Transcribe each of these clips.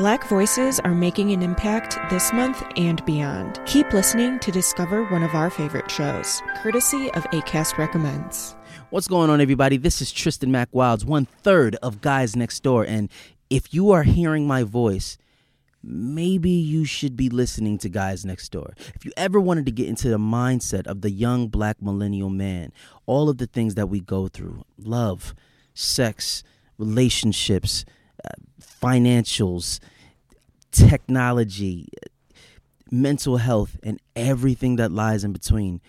Black voices are making an impact this month and beyond. Keep listening to discover one of our favorite shows, courtesy of ACAST Recommends. What's going on, everybody? This is Tristan Mack Wilds, one third of Guys Next Door. And if you are hearing my voice, maybe you should be listening to Guys Next Door. If you ever wanted to get into the mindset of the young black millennial man, all of the things that we go through love, sex, relationships, financials, technology, mental health, and everything that lies in between,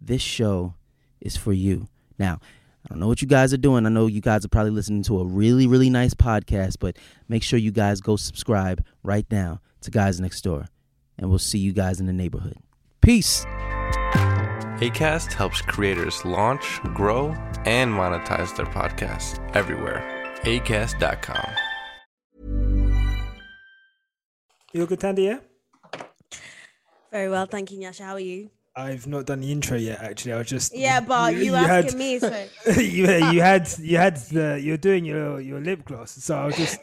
this show is for you. Now, I don't know what you guys are doing. I know you guys are probably listening to a really, really nice podcast, but make sure you guys go subscribe right now to Guys Next Door. And we'll see you guys in the neighborhood. Peace. ACAST helps creators launch, grow, and monetize their podcasts everywhere. ACAST.com. You all good, Thandie? Yeah. Very well, thank you, Nyasha. How are you? I've not done the intro yet. Actually, I was just Yeah, but you, asking me, so you you had you had the you're doing your your lip gloss, so I was just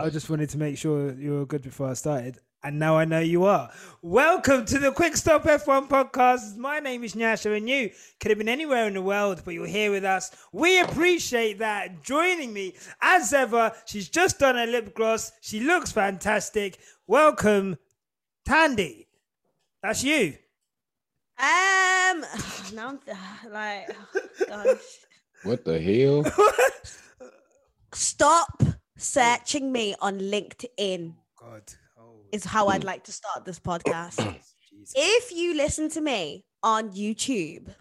I just wanted to make sure you were good before I started, and now I know you are. Welcome to the Quick Stop F1 podcast. My name is Nyasha, and you could have been anywhere in the world, but you're here with us. We appreciate that. Joining me as ever, she's just done her lip gloss. She looks fantastic. Welcome, Thandie. That's you. um, now I'm th- like, oh, gosh, What the hell? stop searching me on LinkedIn. God. Oh, Is how I'd like to start this podcast. if you listen to me on YouTube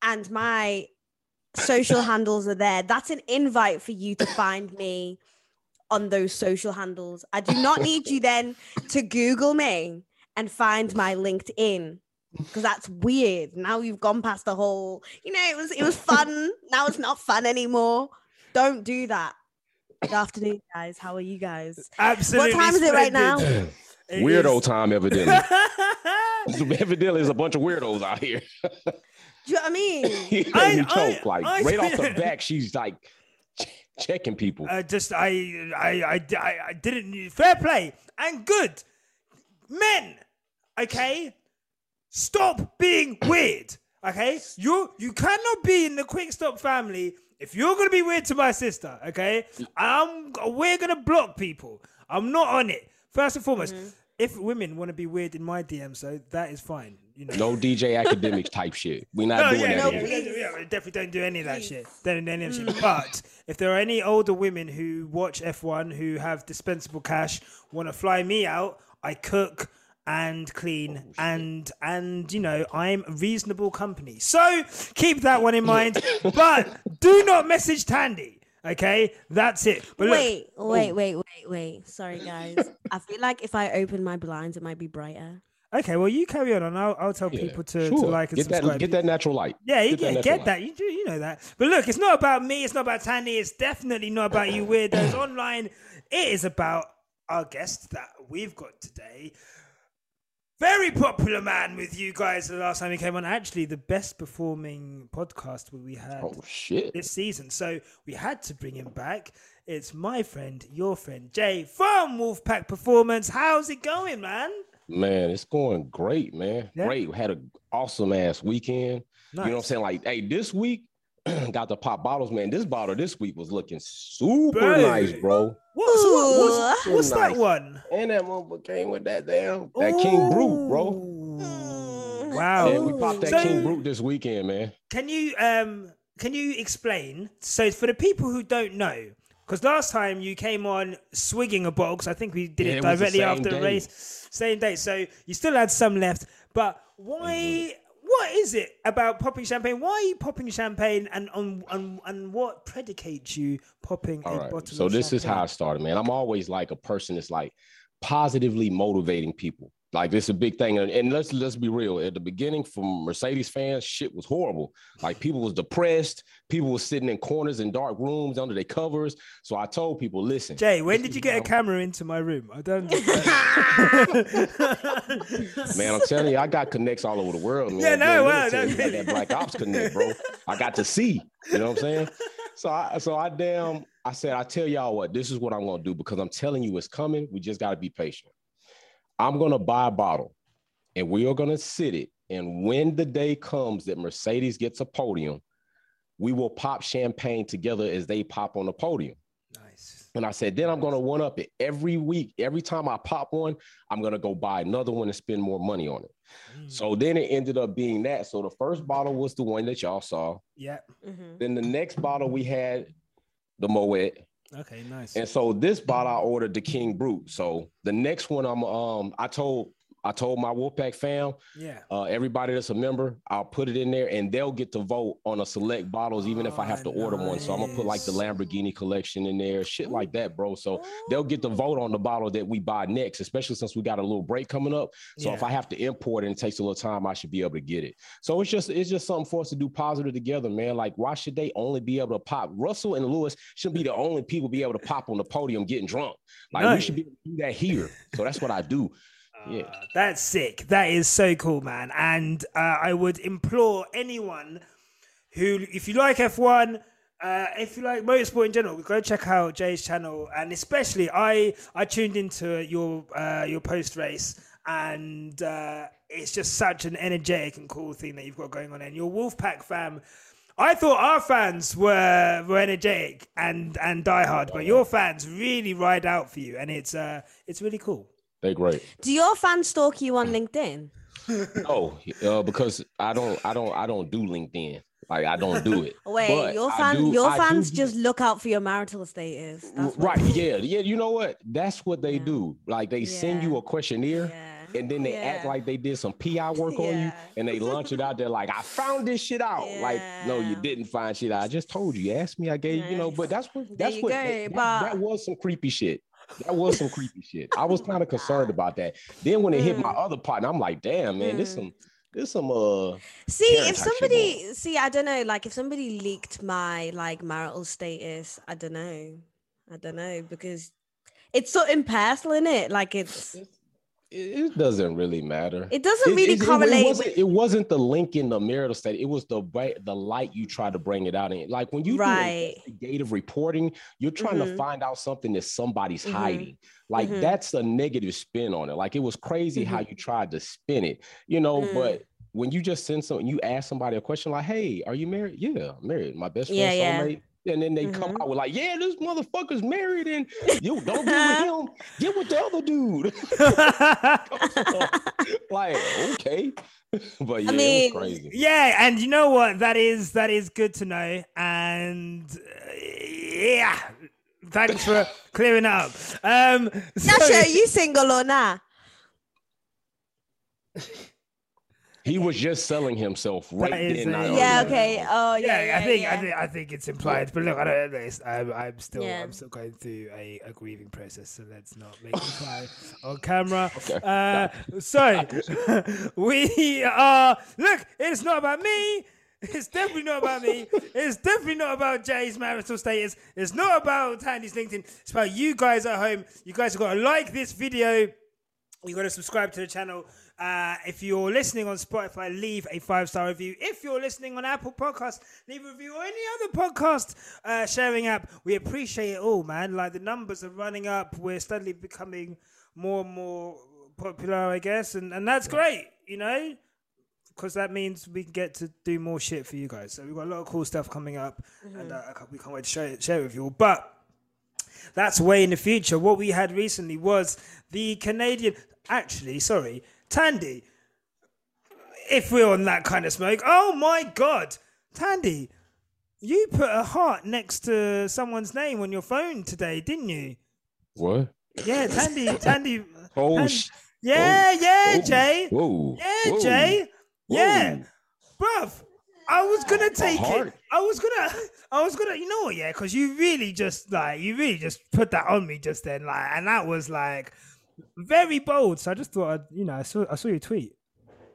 and my social handles are there, that's an invite for you to find me on those social handles. I do not need you then to Google me and find my LinkedIn because that's weird. Now you've gone past the whole, you know, it was it was fun. now it's not fun anymore. Don't do that. Good afternoon, guys. How are you guys? Absolutely. what time is it right now? splendid. It Weirdo is- time, evidently. evidently, there's a bunch of weirdos out here. Do you know what I mean? you I- made I- choke. Like I- right off the back, she's like ch- checking people. Uh, just I, I I I I didn't fair play and good men. Okay, stop being weird. Okay, you you cannot be in the quick stop family if you're gonna be weird to my sister. Okay, I'm we're gonna block people. I'm not on it. First and foremost, if women want to be weird in my DM, so that is fine. You know. No DJ Akademiks type shit. We're not No, doing yeah, that no, here. we don't yeah, we definitely don't do any of that shit. Don't do any of that shit. Mm. But if there are any older women who watch F1 who have dispensable cash, want to fly me out, I cook and clean oh, and and you know I'm reasonable company. So keep that one in mind. but do not message Thandie. Okay, that's it. But look, wait, wait, oh. wait, wait, wait. Sorry, guys. I feel like if I open my blinds, it might be brighter. Okay, well you carry on, and I'll, I'll tell Yeah, people to, sure. to like and get subscribe. that, get that natural light. Yeah, you Get that get, natural get that. You do, you know that. But look, it's not about me. It's not about Thandie. It's definitely not about you weirdos online. It is about our guest that we've got today. Very popular man with you guys the last time he came on. Actually, the best performing podcast we had Oh shit! this season. So we had to bring him back. It's my friend, your friend, Jay from Wolfpack Performance. How's it going, man? Man, it's going great, man. Yeah? Great. We had an awesome ass weekend. You know what I'm saying? Like, hey, this week got to pop bottles, man. This bottle this week was looking super Bro. nice, bro. What's, what- what's, Ooh. what's that one? And that motherfucker came with that damn that King Brute, bro. Ooh. Wow. Yeah, we popped that So- King Brute this weekend, man. Can you um can you explain? So for the people who don't know, because last time you came on swigging a bottle, 'cause I think we did Yeah, it the directly after the race, same day. So you still had some left, but why? Mm-hmm. What is it about popping champagne? Why are you popping champagne, and on and, and what predicates you popping All a right. bottle? So this is how I started, man. I'm always like a person that's like positively motivating people. Like this is a big thing. And, and let's let's be real. At the beginning, from Mercedes fans, shit was horrible. Like people was depressed. People was sitting in corners in dark rooms under their covers. So I told people, listen. Jay, when did you get a camera into my room? I don't. understand. Man, I'm telling you, I got connects all over the world, man. Yeah, no, Being well, military, that's- got that Black Ops connect, bro. I got to see. You know what I'm saying? So I so I damn I said, I tell y'all what, this is what I'm gonna do because I'm telling you it's coming. We just gotta be patient. I'm gonna buy a bottle and we are gonna sit it. And when the day comes that Mercedes gets a podium, we will pop champagne together as they pop on the podium. Nice. And I said, then I'm gonna one up it every week. Every time I pop one, I'm gonna go buy another one and spend more money on it. Mm. So then it ended up being that. So the first bottle was the one that y'all saw. Yeah. Mhm. Then the next bottle we had the Moet. Okay. Nice. And so this bottle I ordered the King Brute. So the next one I'm um I told I told my Wolfpack fam, yeah. uh, everybody that's a member, I'll put it in there and they'll get to vote on a select bottles, even if I have to Oh, order one. So I'm gonna put like the. Lamborghini collection in there, shit like that, bro. So they'll get to vote on the bottle that we buy next, especially since we got a little break coming up. So if I have to import it and it takes a little time, I should be able to get it. So it's just it's just something for us to do positive together, man. Like why should they only be able to pop? Russell and Lewis shouldn't be the only people be able to pop on the podium getting drunk. Like we should be able to do that here. So that's what I do. Yeah. That's sick. That is so cool, man. And uh, I would implore anyone who, if you like F1, uh, if you like motorsport in general, go check out Jay's channel. And especially, I I tuned into your uh, your post race, and uh, it's just such an energetic and cool thing that you've got going on. And your Wolfpack fam. I thought our fans were, were energetic and and diehard, but your fans really ride out for you, and it's uh it's really cool. They great. Do your fans stalk you on LinkedIn? No, uh, because I don't, I don't, I don't do LinkedIn. Like I don't do it. Wait, But your I fan, do- your I fans do- just look out for your marital status. That's what- right? Yeah, yeah. You know what? That's what they Yeah. do. Like they send you a questionnaire. Yeah. And then they act like they did some PI work on you, and they launch it out there like I found this shit out. Like, no, you didn't find shit out. I just told you. You asked me, I gave you know. But that's what that's what that, but- that was some creepy shit. That was some creepy shit. I was kind of concerned about that. Then when it hit my other partner, I'm like, damn, man, this Mm. some this some uh See, if somebody, see, I don't know, like if somebody leaked my like marital status, I don't know, I don't know because it's so impersonal, in it? Like it's, it, doesn't really matter. it doesn't It- really it- correlate. It wasn't, it wasn't the link in the marital state. It was the way the light you try to bring it out in. Like when you Right. do investigative reporting, you're trying Mhm. to find out something that somebody's Mhm. hiding. Like Mhm. that's a negative spin on it. Like it was crazy how you tried to spin it, you know. Mm. But when you just send some, you ask somebody a question like, "Hey, are you married?" Yeah, I'm married. My best friend, Yeah, yeah. Soulmate. And then they come Mhm. out with like, "Yeah, this motherfucker's married, and you don't get with him. Get with the other dude." like, okay. but yeah, mean, it was crazy. Yeah, and you know what? That is that is good to know. And uh, yeah, thanks for clearing up. Um, so- Nyasha, are you single or not? He was just selling himself right is then. Yeah, earlier. okay. Oh, yeah. yeah, yeah, I think yeah. I think I think it's implied. But look, I don't know this. I'm, I'm still Yeah. I'm still going through a, a grieving process, so let's not make it cry on camera. Okay. Uh, so we are. Look, it's not about me. It's definitely not about me. It's definitely not about Jay's marital status. It's not about Thandie's LinkedIn. It's about you guys at home. You guys have got to like this video. You got to subscribe to the channel. Uh, if you're listening on Spotify, leave a five star review. If you're listening on Apple Podcasts, leave a review or any other podcast uh, sharing app. We appreciate it all, man. Like the numbers are running up. We're steadily becoming more and more popular, I guess, and and that's great, you know, because that means we can get to do more shit for you guys. So we've got a lot of cool stuff coming up, and uh, can't- we can't wait to share it, share it with you all. But that's way in the future. What we had recently was the Canadian. Actually, sorry, Thandie. If we're on that kind of smoke, oh my god, Thandie, you put a heart next to someone's name on your phone today, didn't you? What? Yeah, Thandie, Thandie. Oh, Tan- sh- yeah, yeah, whoa, Jay. Whoa. Yeah, whoa, Jay. Yeah, whoa. bruv. I was gonna take it. I was gonna. I was gonna. You know what? Yeah, because you really just like you really just put that on me just then, like, and that was like very bold. So I just thought, I'd, you know, I saw I saw your tweet.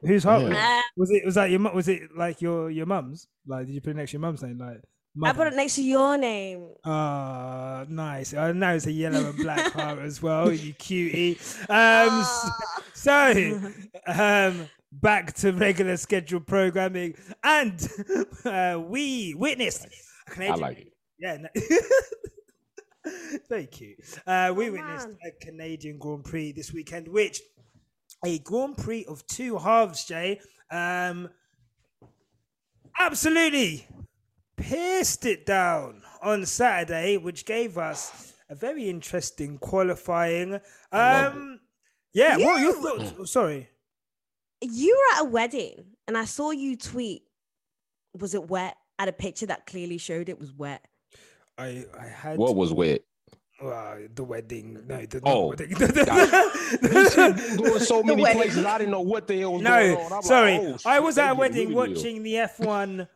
Whose heart was, it? Uh, was it? Was that your? mu- Was it like your your mum's? Like, did you put it next to your mum's name? Like, I put it next to your name. Ah, nice. I know it's a yellow and black heart as well. You cutie. Um, s- so, um, back to regular scheduled programming, and uh, we witnessed. a I Canadian- like it. Yeah. no- Very cute. Uh, we Oh, witnessed man. a Canadian Grand Prix this weekend, which a Grand Prix of two halves, Jay. Um, absolutely pierced it down on Saturday, which gave us a very interesting qualifying. Um, yeah, what are your You- thoughts? Oh, sorry. You were at a wedding and I saw you tweet, was it wet? At a picture that clearly showed it was wet. I, I had What was wet? well, the wedding. No, the Oh, wedding. Going so many wedding. places, I didn't know what the hell was going on. I'm like, sorry. oh, I was at a wedding really real. watching the F1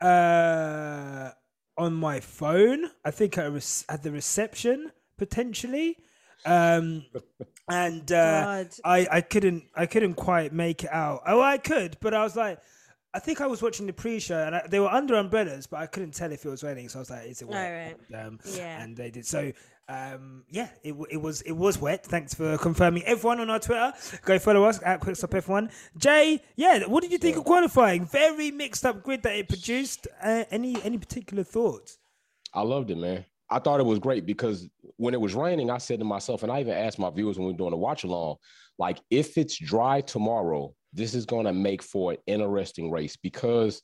uh, on my phone. I think at, a rec- at the reception potentially, um, and uh, I I couldn't I couldn't quite make it out. Oh, I could, but I was like. I think I was watching the pre-show and I, they were under umbrellas, but I couldn't tell if it was raining. So I was like, "Is it wet?" Um, Yeah. And they did. So um, yeah, it, it was it was wet. Thanks for confirming. Everyone on our Twitter, go follow us at Quickstop F1. Jay, yeah, what did you think of qualifying? Very mixed up grid that it produced. Uh, any any particular thoughts? I loved it, man. I thought it was great because when it was raining, I said to myself, and I even asked my viewers when we were doing a watch along, like if it's dry tomorrow, this is going to make for an interesting race because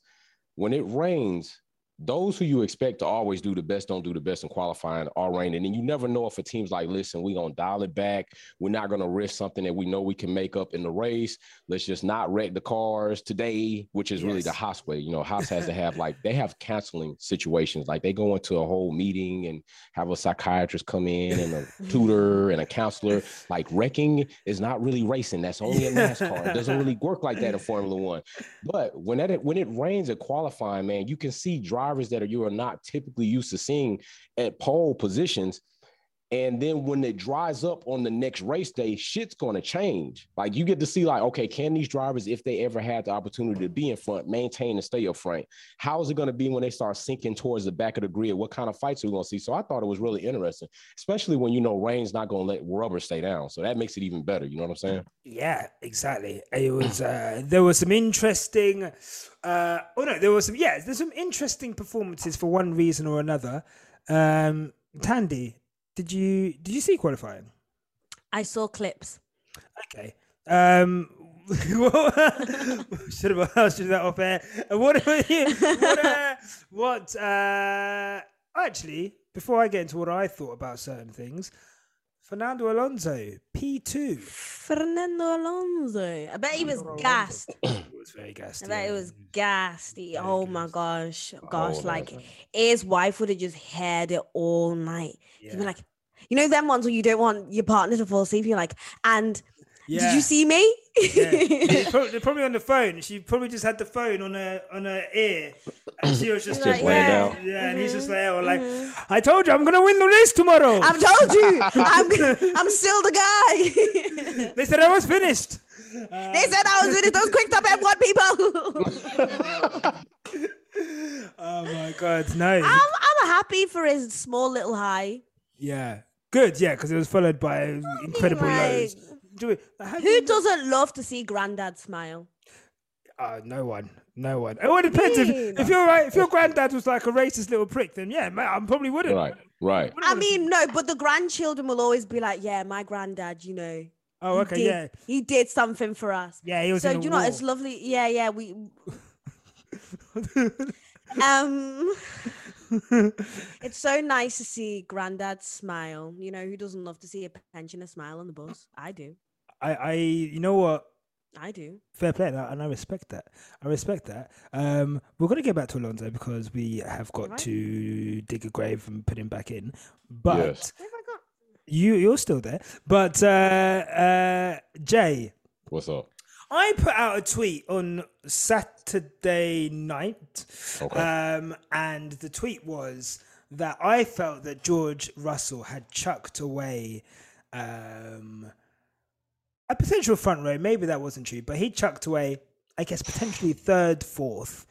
when it rains, those who you expect to always do the best don't do the best in qualifying are raining. And then you never know if a team's like, listen, we're going to dial it back. We're not going to risk something that we know we can make up in the race. Let's just not wreck the cars today, which is really the Yes. Haas way. You know, Haas has to have like, they have canceling situations. Like they go into a whole meeting and have a psychiatrist come in and a tutor and a counselor. Like wrecking is not really racing. That's only in NASCAR. It doesn't really work like that in Formula One. But when that when it rains at qualifying, man, you can see drivers that are you are not typically used to seeing at pole positions. And then when it dries up on the next race day, shit's gonna change. Like you get to see, like, okay, can these drivers, if they ever had the opportunity to be in front, maintain and stay up front? How is it gonna be when they start sinking towards the back of the grid? What kind of fights are we gonna see? So I thought it was really interesting, especially when you know rain's not gonna let rubber stay down. So that makes it even better. You know what I'm saying? Yeah, exactly. It was uh, there was some interesting. Uh, oh no, there was some. Yeah, there's some interesting performances for one reason or another. Um, Tandy, did you did you see qualifying? I saw clips. Okay. Um, should have asked you that off air. What? What? Uh, what uh, actually, before I get into what I thought about certain things, Fernando Alonso P two Fernando Alonso. I bet he was gassed. It was very gassed. I bet it was gassy. Very Oh my gosh. Gosh, Oh, like that's- his wife would have just had it all night. He'd Yeah. be like, you know, them ones where you don't want your partner to fall asleep. You're like, and Yeah. did you see me? Yeah. They're prob- they're probably on the phone. She probably just had the phone on her on her ear, and she was just, She's like, laying yeah. down. yeah, and he's just Mhm, there, or like, mhm. I told you, I'm gonna win the race tomorrow. I've told you, I'm, I'm still the guy. they said I was finished. they said I was with those Quick Stop F1 people. Oh my god, no. I'm, I'm happy for his small little high. Yeah, good. Yeah, because it was followed by incredible like- lows. Do it. Who you- doesn't love to see Granddad smile? Uh, no one. No one. It would depends if, Me. if your right, if your granddad was like a racist little prick, then yeah, man, I probably wouldn't. Right, right. I mean, no, but the grandchildren will always be like, "Yeah, my granddad, you know, Oh, he okay, did, yeah, he did something for us." yeah. He was So in do the you know, it's lovely. Yeah, yeah. We um, it's so nice to see Granddad smile. You know, who doesn't love to see a pensioner smile on the bus? I do. I, I, you know what? I do. Fair play, and I, and I respect that. I respect that. Um, we're gonna get back to Alonso because we have got Right. to dig a grave and put him back in. But Yes. What have I got? you, you're still there. But uh, uh, Jay, What's up? I put out a tweet on Saturday night, Okay. um, and the tweet was that I felt that George Russell had chucked away um, a potential front row. Maybe that wasn't true, but he chucked away, I guess, potentially third, fourth,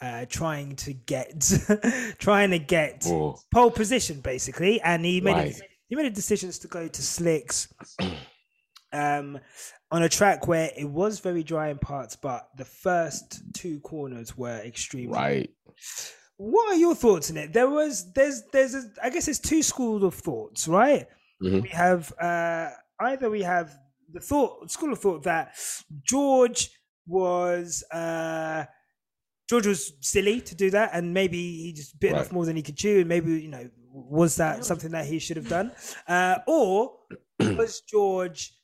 uh, trying to get, trying to get Whoa. pole position basically, and he made Right. a, he made a decisions to go to slicks, um, on a track where it was very dry in parts, but the first two corners were extremely Right. what are your thoughts on it? There was there's there's a, I guess there's two schools of thoughts, right? Mhm. We have uh either we have the thought school of thought that George was uh George was silly to do that, and maybe he just bit Right. off more than he could chew, and maybe you know was that something that he should have done, uh, or was George?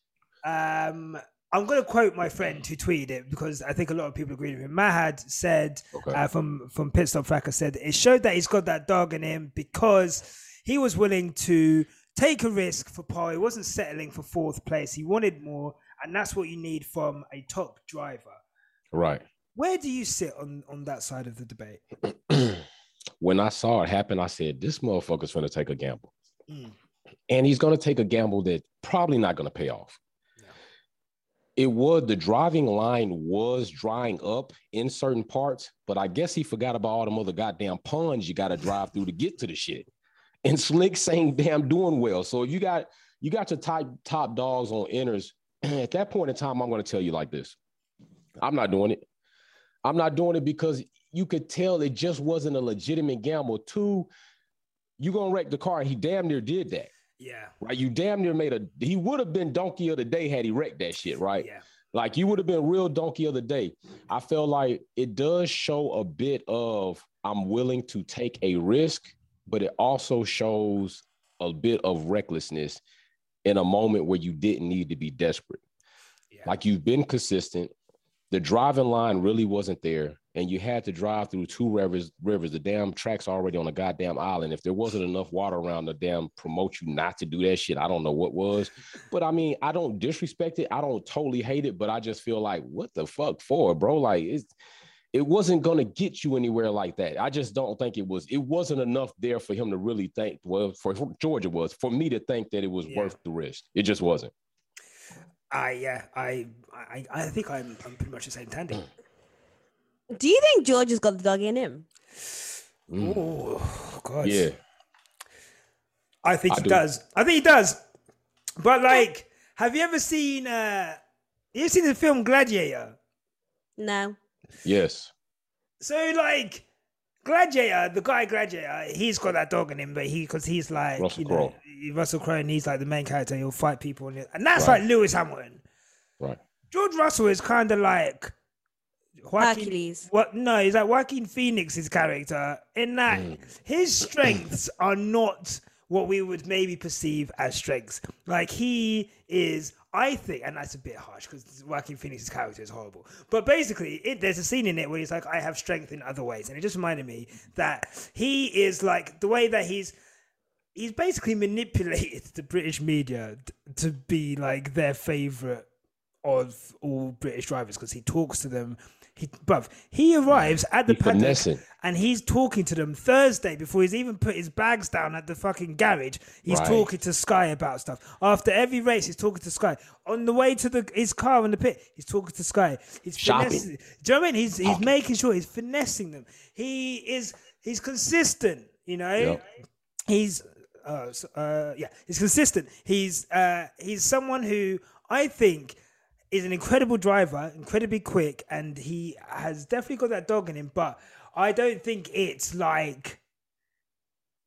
Um, I'm going to quote my friend who tweeted it because I think a lot of people agree with him. Mahad said Okay. uh, from from Pit Stop Fracker said it showed that he's got that dog in him because he was willing to take a risk for Paul. He wasn't settling for fourth place. He wanted more, and that's what you need from a top driver. Right. Where do you sit on on that side of the debate? when I saw it happen, I said, this motherfucker's gonna take a gamble. Mm. And he's gonna take a gamble that probably not gonna pay off. It was the driving line was drying up in certain parts, but I guess he forgot about all them other goddamn ponds you gotta drive through to get to the shit. And Slick saying, damn doing well. So if you got you got your top top dogs on inners, at that point in time, I'm gonna tell you like this. I'm not doing it. I'm not doing it because you could tell it just wasn't a legitimate gamble. Two, you gonna wreck the car. He damn near did that, Yeah, right? You damn near made a. He would have been donkey of the day had he wrecked that shit, right? yeah, Like you would have been real donkey of the day. I feel like it does show a bit of I'm willing to take a risk, but it also shows a bit of recklessness in a moment where you didn't need to be desperate. yeah. Like you've been consistent. The driving line really wasn't there, and you had to drive through two rivers. Rivers, the damn track's already on a goddamn island. If there wasn't enough water around to damn promote you not to do that shit, I don't know what was. But I mean, I don't disrespect it. I don't totally hate it, but I just feel like, what the fuck for, bro? Like it's it wasn't gonna get you anywhere like that. I just don't think it was. It wasn't enough there for him to really think. Well, for Georgia was for me to think that it was Yeah. worth the risk. It just wasn't. I yeah, I I I think I'm I'm pretty much the same tandem. Do you think George has got the dog in him? Mm. Oh God, Yeah. I think I he do. does. I think he does. But like, have you ever seen? uh You ever seen the film Gladiator? No. Yes. So like, Gladiator, the guy Gladiator, he's got that dog in him, but he because he's like Russell you know Crowe. Russell Crowe, and he's like the main character. He'll fight people, and, and that's Right. like Lewis Hamilton. Right. George Russell is kind of like Joaquin, Hercules. What? No, he's like Joaquin Phoenix's character in that Mm. his strengths are not what we would maybe perceive as strengths. Like he is, I think, and that's a bit harsh because Joaquin Phoenix's character is horrible. But basically, it, there's a scene in it where he's like, "I have strength in other ways," and it just reminded me that he is like the way that he's he's basically manipulated the British media to be like their favorite of all British drivers because he talks to them. He, bruv, he arrives at the He paddock finessing. and he's talking to them Thursday before he's even put his bags down at the fucking garage. He's Right. talking to Sky about stuff. After every race, he's talking to Sky. On the way to the his car in the pit, he's talking to Sky. He's Shopping. finessing. Do you know what I mean? He's he's making sure he's finessing them. He is he's consistent. You know, Yep. he's uh, uh yeah he's consistent he's uh he's someone who i think is an incredible driver incredibly quick and he has definitely got that dog in him but i don't think it's like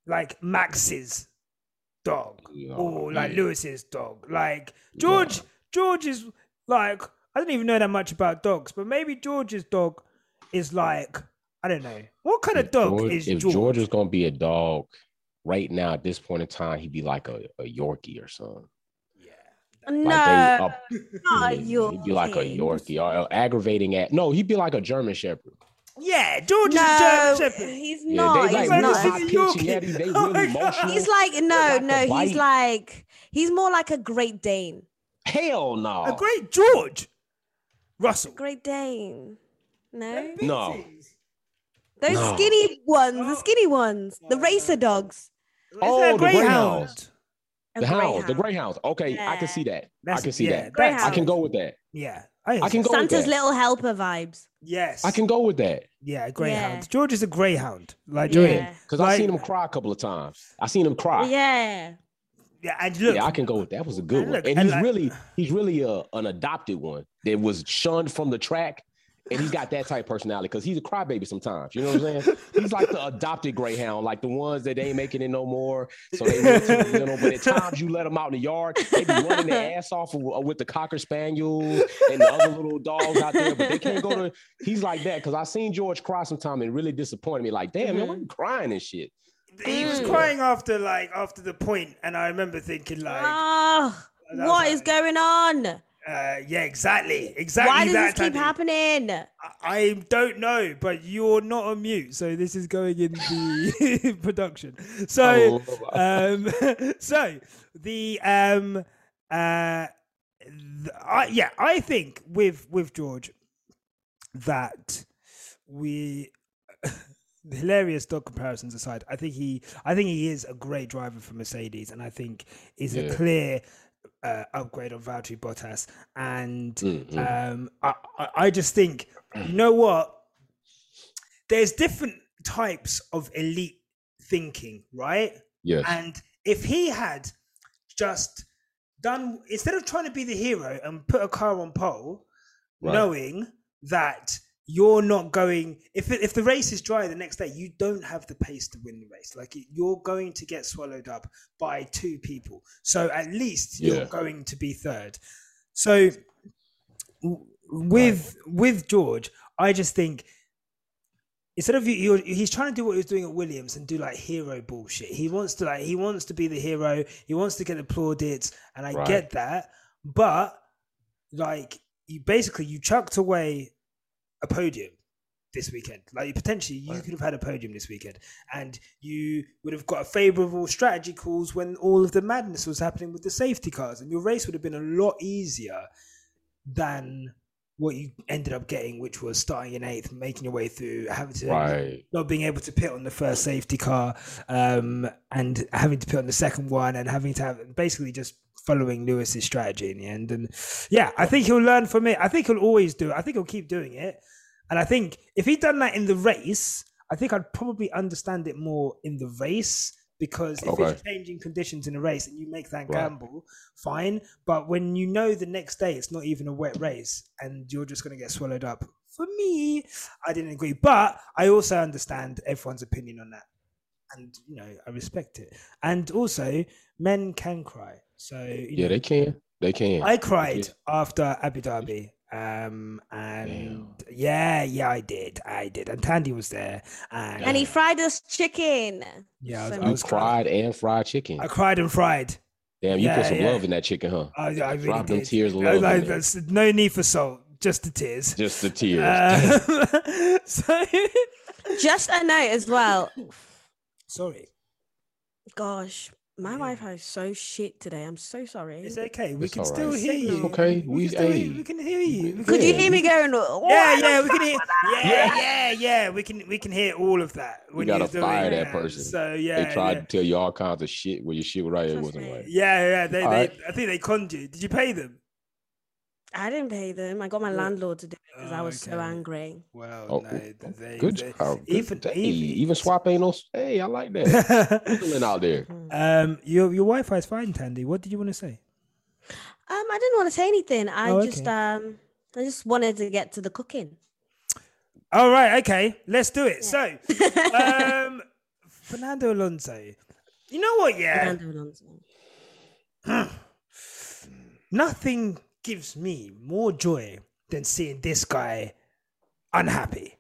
like max's dog No, or like yeah. lewis's dog like george george is like i don't even know that much about dogs but maybe george's dog is like i don't know what kind of dog George- is if george, George was gonna be a dog right now at this point in time, he'd be like a, a Yorkie or something. No. Like they uh, up, not a he'd be like a Yorkie. Yorkie or, or aggravating at no, he'd be like a German Shepherd. yeah george is a No, german shepherd he's not. they he's like He's not. really a high Yorkie. they Oh really my God. emotional. He's like no, like no. He's like he's more like a Great Dane. hell no. A great George Russell. Great Dane. No, No. those No. skinny ones, the skinny ones, the racer dogs. Oh, Isn't the Greyhound? Greyhounds. A The hounds, the greyhound. greyhounds. Okay, I can see that. I can see yeah, that. that's- I can go with that. Yeah, I can go with Santa's that. little helper vibes. Yes, I can go with that. Yeah, Greyhound. Yeah. George is a Greyhound. Like, do you know what I mean? Yeah. Because Like- I've seen him cry a couple of times. I seen him cry. Yeah. yeah, and look, yeah, I can go with that. That was a good and one. look, and and he's like- really, he's really a, an adopted one that was shunned from the track. And he's got that type of personality because he's a crybaby sometimes. You know what I'm saying? He's like the adopted greyhound, like the ones that ain't making it no more. So they, need to, you know, but at times you let them out in the yard, they be running their ass off with, uh, with the cocker spaniels and the other little dogs out there, but they can't go to. He's like that because I seen George cry sometime and really disappointed me. Like, damn man, why mm-hmm. you crying and shit? He was mm. crying after like after the point, and I remember thinking like, Ah, That what was is going on? Uh, yeah, exactly, exactly. Why does that this keep Thandie. happening? I- I don't know, but you're not on mute, so this is going in the production. So, Oh, um, so the um, uh, th- I, yeah, I think with with George that we. hilarious dog comparisons aside, I think he, I think he is a great driver for Mercedes, and I think is a clear uh, upgrade on Valtteri Bottas. And Mm, mm. um, I, I, I just think, you know what? There's different types of elite thinking, right? yes. And if he had just done instead of trying to be the hero and put a car on pole, Right. knowing that you're not going if it, if the race is dry the next day, you don't have the pace to win the race. Like you're going to get swallowed up by two people. So at least Yeah. you're going to be third. So with with George, I just think instead of you, you're, he's trying to do what he was doing at Williams and do like hero bullshit. He wants to like he wants to be the hero. He wants to get plaudits, and I Right. get that. But like you basically you chucked away a podium this weekend. Like potentially you Right. could have had a podium this weekend, and you would have got a favorable strategy calls when all of the madness was happening with the safety cars, and your race would have been a lot easier than what you ended up getting, which was starting in eighth, making your way through, having to Right. not being able to pit on the first safety car, um, and having to pit on the second one, and having to have basically just following Lewis's strategy in the end. And yeah, I think he'll learn from it. I think he'll always do it. I think he'll keep doing it. And I think if he'd done that in the race, I think I'd probably understand it more in the race because if Okay. it's changing conditions in a race and you make that Right. gamble, fine. But when you know the next day it's not even a wet race and you're just going to get swallowed up, for me, I didn't agree. But I also understand everyone's opinion on that. And, you know, I respect it. And also, men can cry. So, you Yeah, know, they can. They can. I cried Yeah. after Abu Dhabi. Um and yeah, yeah, I did. I did. And Tandy was there. And, And he fried us chicken. yeah, I was, So I was cried and fried chicken. I cried and fried. Damn, you yeah, put some yeah. love in that chicken, huh? I, I really Drop them did. tears of No, love like, that's no need for salt, just the tears. Just the tears. Uh, so, Just a note as well. sorry, Gosh, my Yeah. Wi-Fi is so shit today. I'm so sorry. it's okay. We It's can still right. hear Signal. you. Okay, we, we- can still hear, hey. we can hear you. We Could can- you hear me going? "What Yeah, the yeah, we can hear. was that?" Yeah, yeah, yeah. We can we can hear all of that. We gotta you're doing fire that it. person. So yeah, they tried yeah. to tell you all kinds of shit where your shit right here Trust wasn't me. right. Yeah, yeah. They, All they, right. I think they conned you. Did you pay them? I didn't pay them. I got my Yeah. landlord to do it because I Oh, was so angry. Well, Oh, no, oh, they, good they, job. Good- even- hey, even- even swap ain't no. Hey, I like that. Feeling out there. um, your your Wi-Fi is fine, Thandie. What did you want to say? Um, I didn't want to say anything. I Oh, just okay. um, I just wanted to get to the cooking. All right, okay, let's do it. So, um, Fernando Alonso. You know what? Yeah, Fernando Alonso. nothing gives me more joy than seeing this guy unhappy.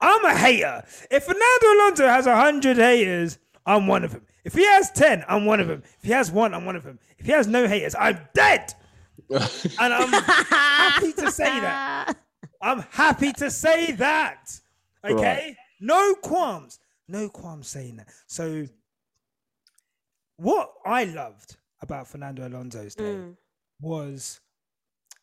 I'm a hater. If Fernando Alonso has a hundred haters, I'm one of them. If he has ten, I'm one of them. If he has one, I'm one of them. If he has no haters, I'm dead. And I'm happy to say that. I'm happy to say that. Okay? Right. No qualms. No qualms saying that. So, what I loved about Fernando Alonso's day Mm. was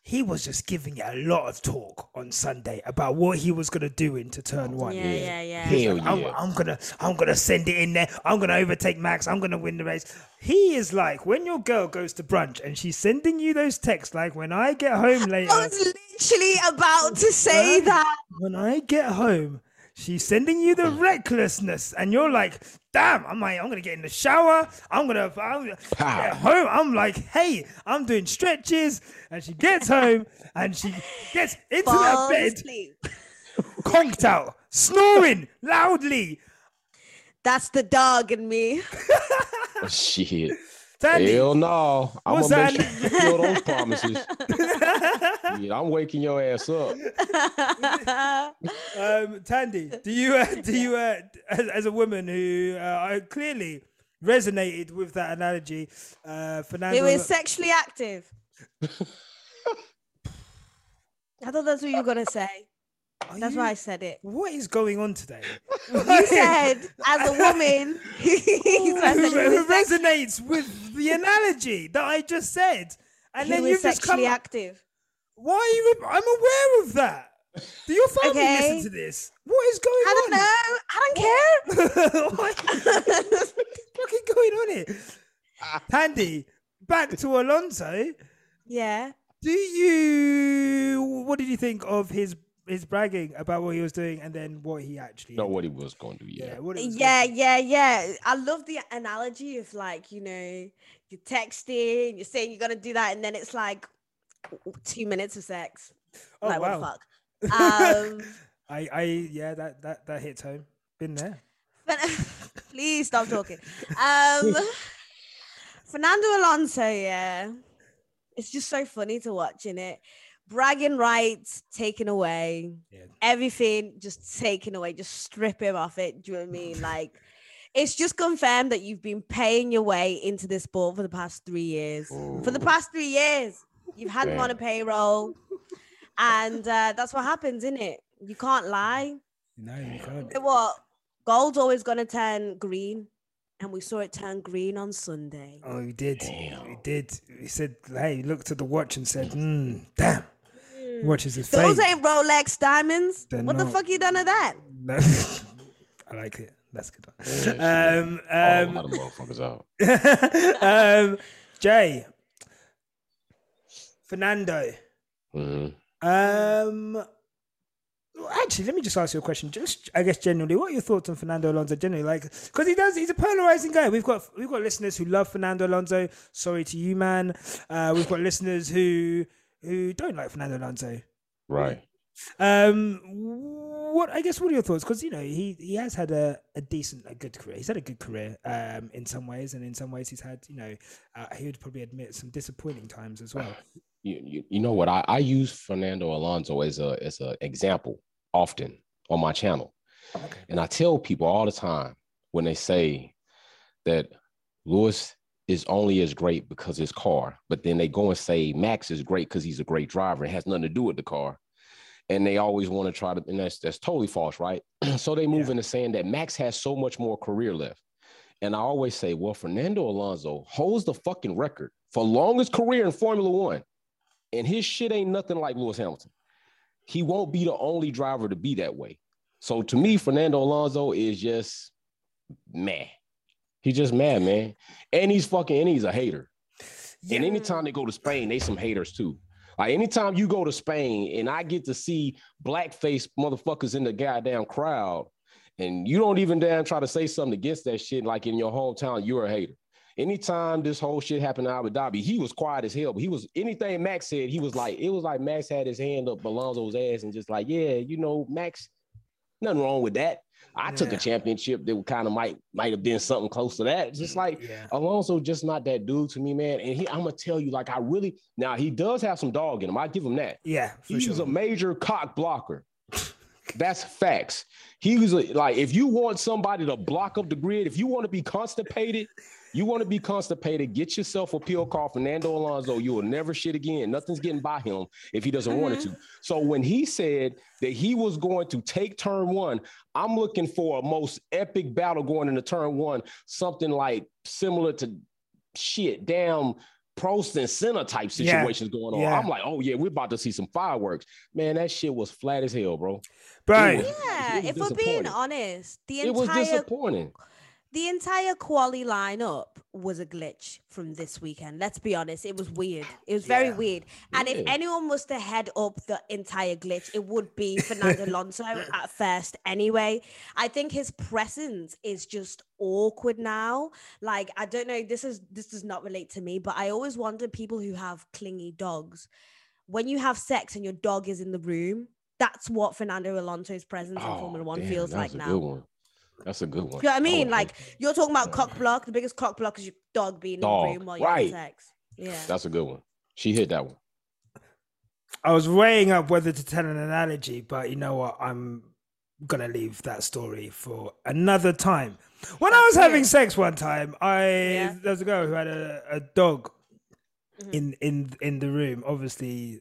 he was just giving it a lot of talk on Sunday about what he was going to do into turn one. Yeah, yeah, yeah. Hell I'm, yeah. I'm gonna I'm gonna send it in there. I'm gonna overtake Max. I'm gonna win the race. He is like when your girl goes to brunch and she's sending you those texts like when I get home later. I was literally about to say that. when I get home, she's sending you the recklessness, and you're like, "Damn!" I'm like, "I'm gonna get in the shower. I'm gonna, I'm gonna get home." I'm like, "Hey, I'm doing stretches," and she gets home and she gets into that bed. asleep. conked out, snoring loudly. That's the dog in me. Oh, shit. Thandie, Hell no. I'm What's gonna make that? sure you fulfill those promises. Yeah, I'm waking your ass up. um, Thandie, do you uh, do you uh, as, as a woman who uh, clearly resonated with that analogy, uh, Fernando? He was sexually active. I thought that's what you were gonna say. Are That's you- why I said it. What is going on today? You said, as a woman, who, I he who resonates with the analogy that I just said, and he then you've just come. sexually active. Why are you? I'm aware of that. Do your family Okay. listen to this? What is going on? I don't on? know. I don't care. What's fucking going on here? Ah. Thandie, back to Alonso. yeah. Do you? What did you think of his his bragging about what he was doing, and then what he actually? Know what he was going to do. Yeah. Yeah. What it was Yeah, yeah, yeah. I love the analogy of like, you know, you're texting, you're saying you're gonna do that, and then it's like two minutes of sex. Oh like wow. what the fuck? Um I I yeah that that that hits home. Been there. but please stop talking. Um Fernando Alonso, yeah. It's just so funny to watch in it. Bragging rights taken away. Yeah. Everything just taken away. Just strip him off it. Do you know what I mean? Like it's just confirmed that you've been paying your way into this sport for the past three years. For the past three years, you've had him on a payroll, and uh, that's what happens, isn't it? You can't lie. No, you can't. You what? Gold's always gonna turn green, and we saw it turn green on Sunday. Oh, he did. Damn. He did. He said, "Hey," he looked at the watch and said, mm, "Damn." Watches his Those face. ain't Rolex diamonds. They're what the not. fuck you done to that? No. I like it. That's a good. One. Yeah, Um, Oh, a um, lot motherfuckers out. um, Jay, Fernando. Mhm. Um, actually, let me just ask you a question. Just, I guess, generally, what are your thoughts on Fernando Alonso? Generally, like, because he does, he's a polarizing guy. We've got we've got listeners who love Fernando Alonso. Sorry to you, man. Uh, we've got listeners who who don't like Fernando Alonso. Right. Um, what I guess what are your thoughts? Because you know he he has had a, a decent a good career. He's had a good career um in some ways, and in some ways he's had you know uh, he would probably admit some disappointing times as well. You, you, you know what? I, I use Fernando Alonso as a as an example often on my channel. Okay. And I tell people all the time when they say that Lewis is only as great because his car, but then they go and say Max is great because he's a great driver. It has nothing to do with the car. And they always want to try to, and that's that's totally false, right? so they move Yeah. into saying that Max has so much more career left. And I always say, well, Fernando Alonso holds the fucking record for longest career in Formula One. And his shit ain't nothing like Lewis Hamilton. He won't be the only driver to be that way. So to me, Fernando Alonso is just meh. He's just mad, man. And he's fucking, and he's a hater. And anytime they go to Spain, they some haters too. Like anytime you go to Spain and I get to see blackface motherfuckers in the goddamn crowd, and you don't even damn try to say something against that shit, like in your hometown, you're a hater. Anytime this whole shit happened in Abu Dhabi, he was quiet as hell. But he was anything Max said, he was like, it was like Max had his hand up Alonso's ass and just like, yeah, you know, Max, nothing wrong with that. I took a championship that kind of might might have been something close to that. Just mm, like Yeah. Alonso just not that dude to me, man. And he, I'm gonna tell you, like, I really now he does have some dog in him. I give him that. Yeah, He's sure. a major cock blocker. That's facts. He was a, like, if you want somebody to block up the grid, if you want to be constipated, you want to be constipated, get yourself a pill called Fernando Alonso. You will never shit again. Nothing's getting by him if he doesn't want it mm-hmm. to. So when he said that he was going to take turn one, I'm looking for a most epic battle going into turn one, something like similar to shit, damn Prost and Senna type Yeah. situations going on. Yeah. I'm like, oh yeah, we're about to see some fireworks. Man, that shit was flat as hell, bro. Bro, It was- Yeah, if we're being honest, the It was disappointing. The entire quali lineup was a glitch from this weekend. Let's be honest, it was weird. It was very Yeah. weird. And if anyone was to head up the entire glitch, it would be Fernando Alonso at first. Anyway, I think his presence is just awkward now. Like I don't know. This is this does not relate to me, but I always wonder people who have clingy dogs. When you have sex and your dog is in the room, that's what Fernando Alonso's presence in Oh, Formula One damn, feels like now. Good one. That's a good one. You know what I mean? Oh, Like you're talking about cock block. The biggest cock block is your dog being Dog, in the room while you're having sex. Yeah. that's a good one. She hit that one. I was weighing up whether to tell an analogy, but you know what? I'm gonna leave that story for another time. When I That's was having it. sex one time, I Yeah. there was a girl who had a, a dog Mhm. in in in the room. Obviously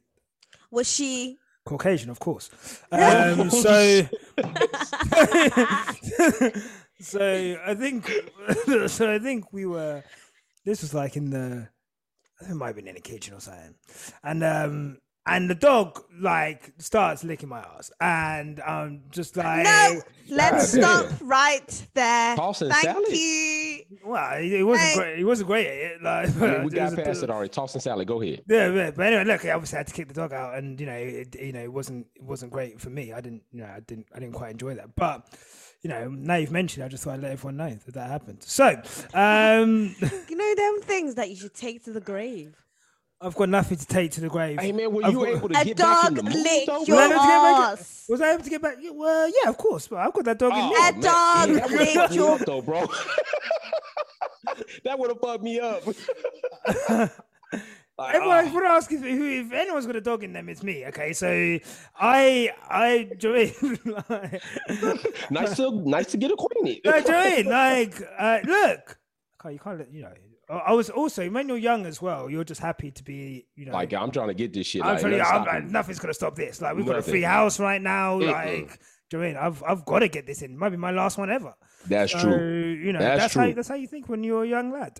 Was she? Caucasian, of course. Um, so so I think so I think we were this was like in the it might have been in the kitchen or something. And um and the dog like starts licking my ass and I'm just like No, let's stop right there. Tossing Thank salad? you. well it, it wasn't Hey. great it wasn't great it like I mean, we it got was a past it already. Toss and salad. Go ahead. Yeah, yeah, but anyway, look, I obviously had to kick the dog out, and you know, it, you know, it wasn't it wasn't great for me. I didn't, you know, I didn't, I didn't quite enjoy that. But you know, now you've mentioned, it, I just thought I'd let everyone know that that happened. So, um, You know them things that you should take to the grave. I've got nothing to take to the grave. Hey man, were I've you got- able to A get back in dog the mood licked though? your Was I able to get back- ass. Was I able to get back? Yeah, Well, yeah, of course, but I've got that dog in me. Oh, A man. dog Yeah, that would have licked me your- up though, bro. that would have fucked me up. Like, Everyone, oh. would ask if, if anyone's got a dog in them, it's me. Okay, so I, I join. like, nice to nice to get acquainted. No, do you know what I mean? Like, uh, look, okay, you can't let you know. I I was also when you're young as well. You're just happy to be, you know. like I'm trying to get this shit. I'm like, telling you, I'm, like, nothing's gonna stop this. Like, we've got a free house right now. Mm-mm. Like, do you I mean? I've I've got to get this in. It might be my last one ever. That's So, true. You know, That's that's, how true. that's how you think when you're a young lad.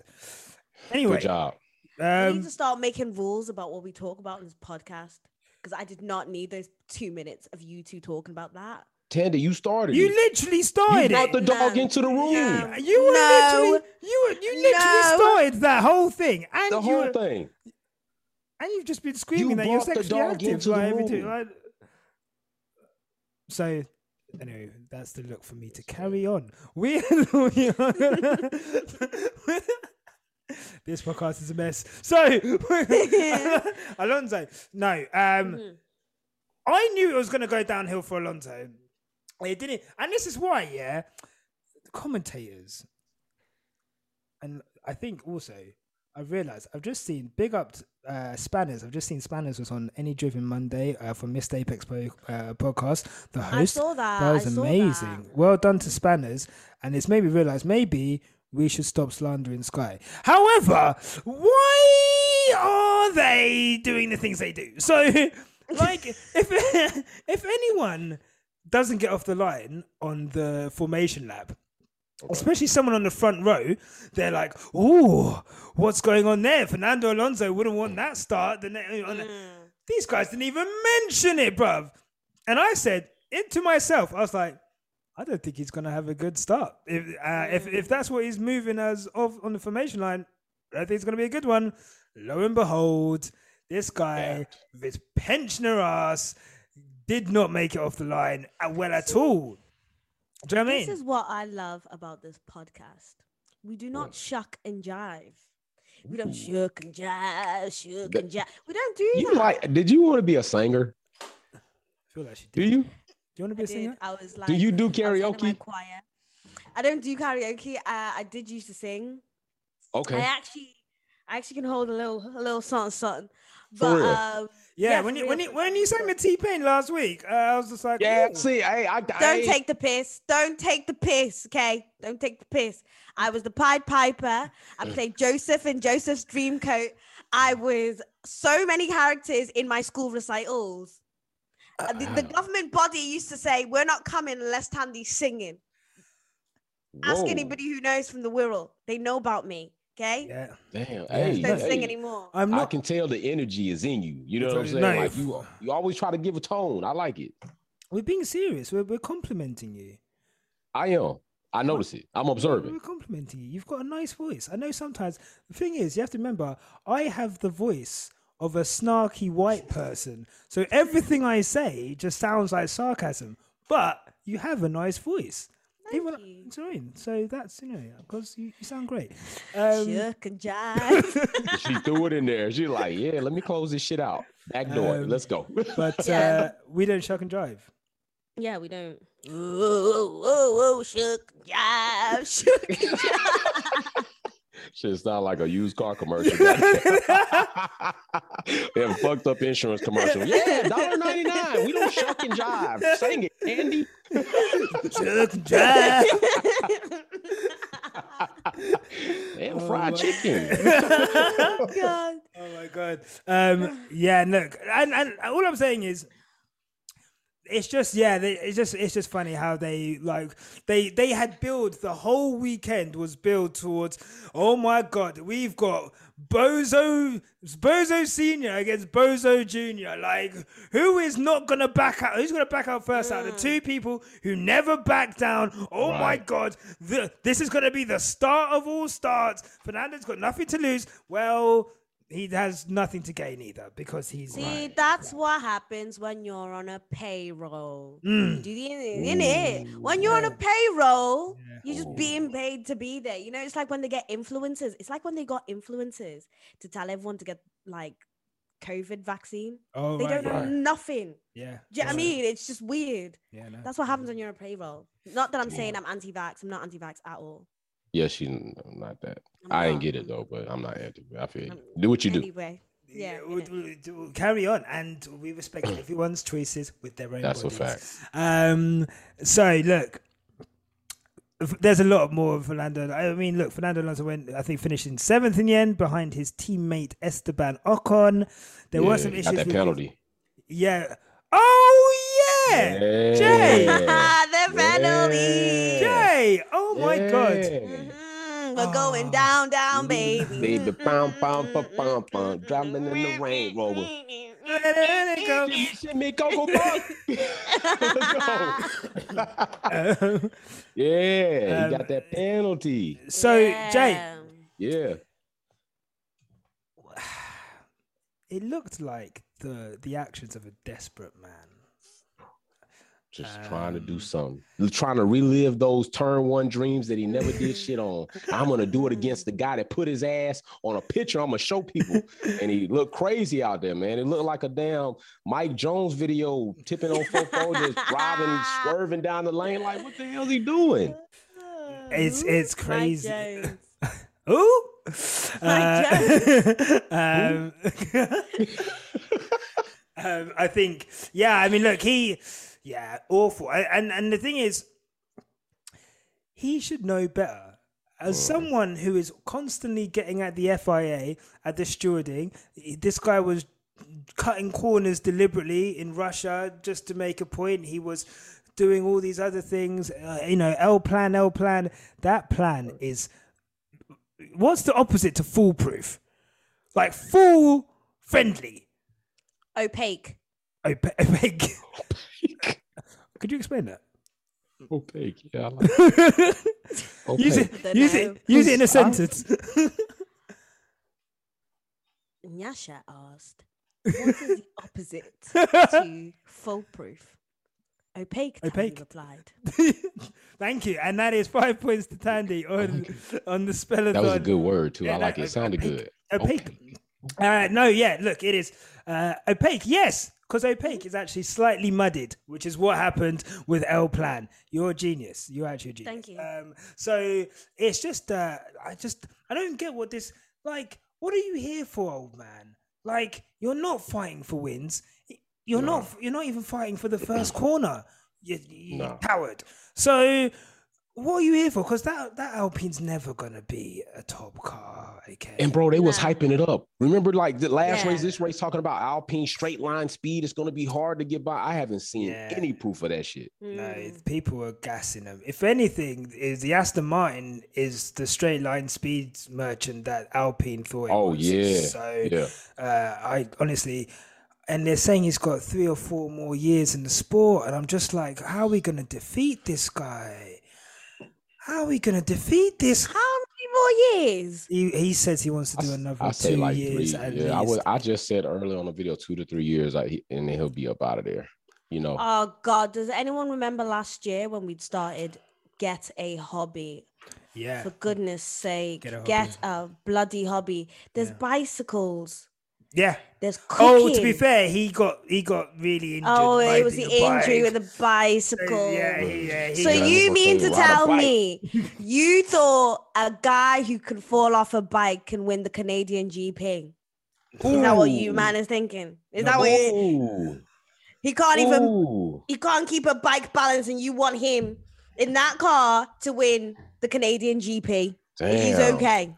Anyway, Good job. we need um, to start making rules about what we talk about in this podcast because I did not need those two minutes of you two talking about that. Thandie, you started. you it. literally You brought the dog No. into the room. No. you were No. literally you were, you literally No. started that whole thing, and The whole were- thing. And you've just been screaming You that you're brought the sexually dog active. into like, every room. like- So, anyway, that's the look for me to carry on. We, we are- this podcast is a mess. So, Alonso, no, um, Mhm. I knew it was going to go downhill for Alonso. It didn't, and this is why, yeah, the commentators, and I think also I've realized I've just seen big up uh, Spanners. I've just seen Spanners was on Any Driven Monday uh, from Missed Apex po- uh, podcast. The host, I saw that. that was I amazing. that. Well done to Spanners, and it's made me realize maybe we should stop slandering Sky. However, why are they doing the things they do? So, like, if if anyone doesn't get off the line on the formation lab, especially someone on the front row, they're like, "Ooh, what's going on there?" Fernando Alonso wouldn't want that start. The Mm. these guys didn't even mention it, bruv. And I said it to myself. I was like, I don't think he's gonna have a good start. If uh, if if that's what he's moving as of on the formation line, I think it's gonna be a good one. Lo and behold, this guy with his pensioner ass did not make it off the line well at all. Do you know what I This is what I love about this podcast. We do not shuck and jive. We don't shuck and jive, shuck and jive. We don't do You that. like? Did you want to be a singer? I feel like she Do you? Do you want to be I a did. singer? I was like, Do you do I my karaoke? choir. I don't do karaoke. Uh, I did used to sing. Okay. I actually, I actually can hold a little, a little something, something. For But real? um, Yeah, Yeah, when you when you when you sang for the T Pain last week, uh, I was just like, Yeah. "Ooh." See, I, I, don't take the piss. Don't take the piss. Okay, don't take the piss. I was the Pied Piper. I played Joseph in Joseph's Dream Coat. I was so many characters in my school recitals. Uh, the, the government body used to say, "We're not coming unless Thandie's singing." Ask anybody who knows from the Wirral. They know about me. Okay, Yeah, Damn. Hey, don't no. sing anymore. I'm I can tell the energy is in you. You know what I'm saying? like- no, Like you, you always try to give a tone. I like it. We're being serious. We're we're complimenting you. I am. I notice it. I'm observing. We're complimenting you. You've got a nice voice. I know sometimes the thing is you have to remember I have the voice of a snarky white person, so everything I say just sounds like sarcasm. But you have a nice voice. Thank Even- you. it's all right. So that's you know because you, you sound great. Um, Shuck and jive. she threw it in there. She's like, yeah, let me close this shit out. Back door. Um, Let's go. But Yeah. uh, we don't shuck and drive. Yeah, we don't. Ooh, ooh, ooh, ooh, shook, jive, shook, jive. Shit sound like a used car commercial. Them fucked up insurance commercial. Yeah, dollar ninety nine. We don't shuck and jive. Sing it, Andy. Shuck and drive. Damn Oh fried my- chicken. God. Oh my god. Um, yeah, look, and, and all I'm saying is, it's just yeah, they, it's just it's just funny how they like they they had built the whole weekend was built towards. Oh my god, we've got Bozo Bozo Senior against Bozo Junior. Like, who is not gonna back out? Who's gonna back out first out of the two mm. people who never back down? Oh my god, the, this is gonna be the start of all starts. Fernando's got nothing to lose. Well, he has nothing to gain either because he's See, that's what happens when you're on a payroll. Mm. Do you in it? When you're on a payroll, you're just being paid to be there. You know, it's like when they get influencers. It's like when they got influencers to tell everyone to get like COVID vaccine. Oh, They right, don't know right. nothing. yeah. Do you know what I mean? It's just weird. Yeah, no. That's what happens when you're on a payroll. Not that I'm saying I'm anti-vax. I'm not anti-vax at all. Yeah, she's not that. I'm I didn't get it though, but I'm not anti. I feel you. Do what you do. Anyway, yeah. we'll, we'll- we'll carry on, and we respect everyone's choices with their own. That's a fact. Um, so look, there's a lot more of Fernando. I mean, look, Fernando Alonso went, I think, finished in seventh in the end behind his teammate Esteban Ocon. There were Yeah, some got issues that with penalty. Yeah. Oh yeah, Jay. the penalty. Jay. Oh my god. Mhm, We're going down, down, baby. Baby, pound, pound, pound, pound, pound, driving in the rain, Rover. Let it go. Shit, go, go, go. Let's go. Um, Yeah, he Um, got that penalty. so Jay, Yeah. Yeah. it looked like the the actions of a desperate man. Just trying to do Um, something. Trying to relive those turn one dreams that he never did shit on. I'm gonna do it against the guy that put his ass on a picture. I'm gonna show people. And he looked crazy out there, man. It looked like a damn Mike Jones video tipping on football, just driving, swerving down the lane. Like, what the hell's he doing? It's- it's crazy. Jones. Ooh. Mike Uh, um, um, I think, yeah. I mean, look, he, yeah, awful. And and the thing is, he should know better. As someone who is constantly getting at the FIA at the stewarding, this guy was cutting corners deliberately in Russia just to make a point. He was doing all these other things. Uh, you know, El plan, El plan. That plan is what's the opposite to foolproof? Like fool friendly. Opaque. Opa- Opaque. Could you explain that? Opaque. Yeah, I like use it. Use know. it. Use it in a sentence. Nyasha asked, what is the opposite to foolproof? Opaque, Thandie Opaque. replied. Thank you, and that is five points to Thandie on on the spell That was a good word too. Yeah, I like no, it. It sounded opaque. good. Opaque. Uh, no, yeah, look, it is uh, opaque. Yes, because opaque is actually slightly muddied, which is what happened with El Plan. You're a genius. You're actually a genius. Thank you. Um, so it's just, uh, I just, I don't get what this like. What are you here for, old man? Like, you're not fighting for wins. You're not. You're not even fighting for the first corner. You, you No. coward. So. What are you here for? Because that that Alpine's never gonna be a top car. Okay. And bro, they was hyping it up. Remember, like the last Yeah. race, this race talking about Alpine straight line speed. It's gonna be hard to get by. I haven't seen Yeah. any proof of that shit. No, Mm. it's- people are gassing them. If anything, is the Aston Martin is the straight line speed merchant that Alpine thought. It Oh was. yeah, So yeah. uh, I honestly, and they're saying he's got three or four more years in the sport, and I'm just like, how are we gonna defeat this guy? How are we gonna defeat this? How many more years? He, he says he wants to do s- another I two say like years three. Yeah, I was. I just said earlier on the video two to three years, like, he- and then he'll be up out of there. You know, Oh God! Does anyone remember last year when we'd started get a hobby? yeah, For goodness sake, Get a get a, bloody hobby. There's Yeah. bicycles. Yeah. There's cooking. Oh, to be fair, he got he got really injured. Oh, it was the riding injury bike. with the bicycle. Yeah, he, yeah, So you mean to tell me you thought a guy who could fall off a bike can win the Canadian GP? Is that what you man is thinking? Is that what you, he can't even Ooh. he can't keep a bike balance and you want him in that car to win the Canadian GP? He's okay.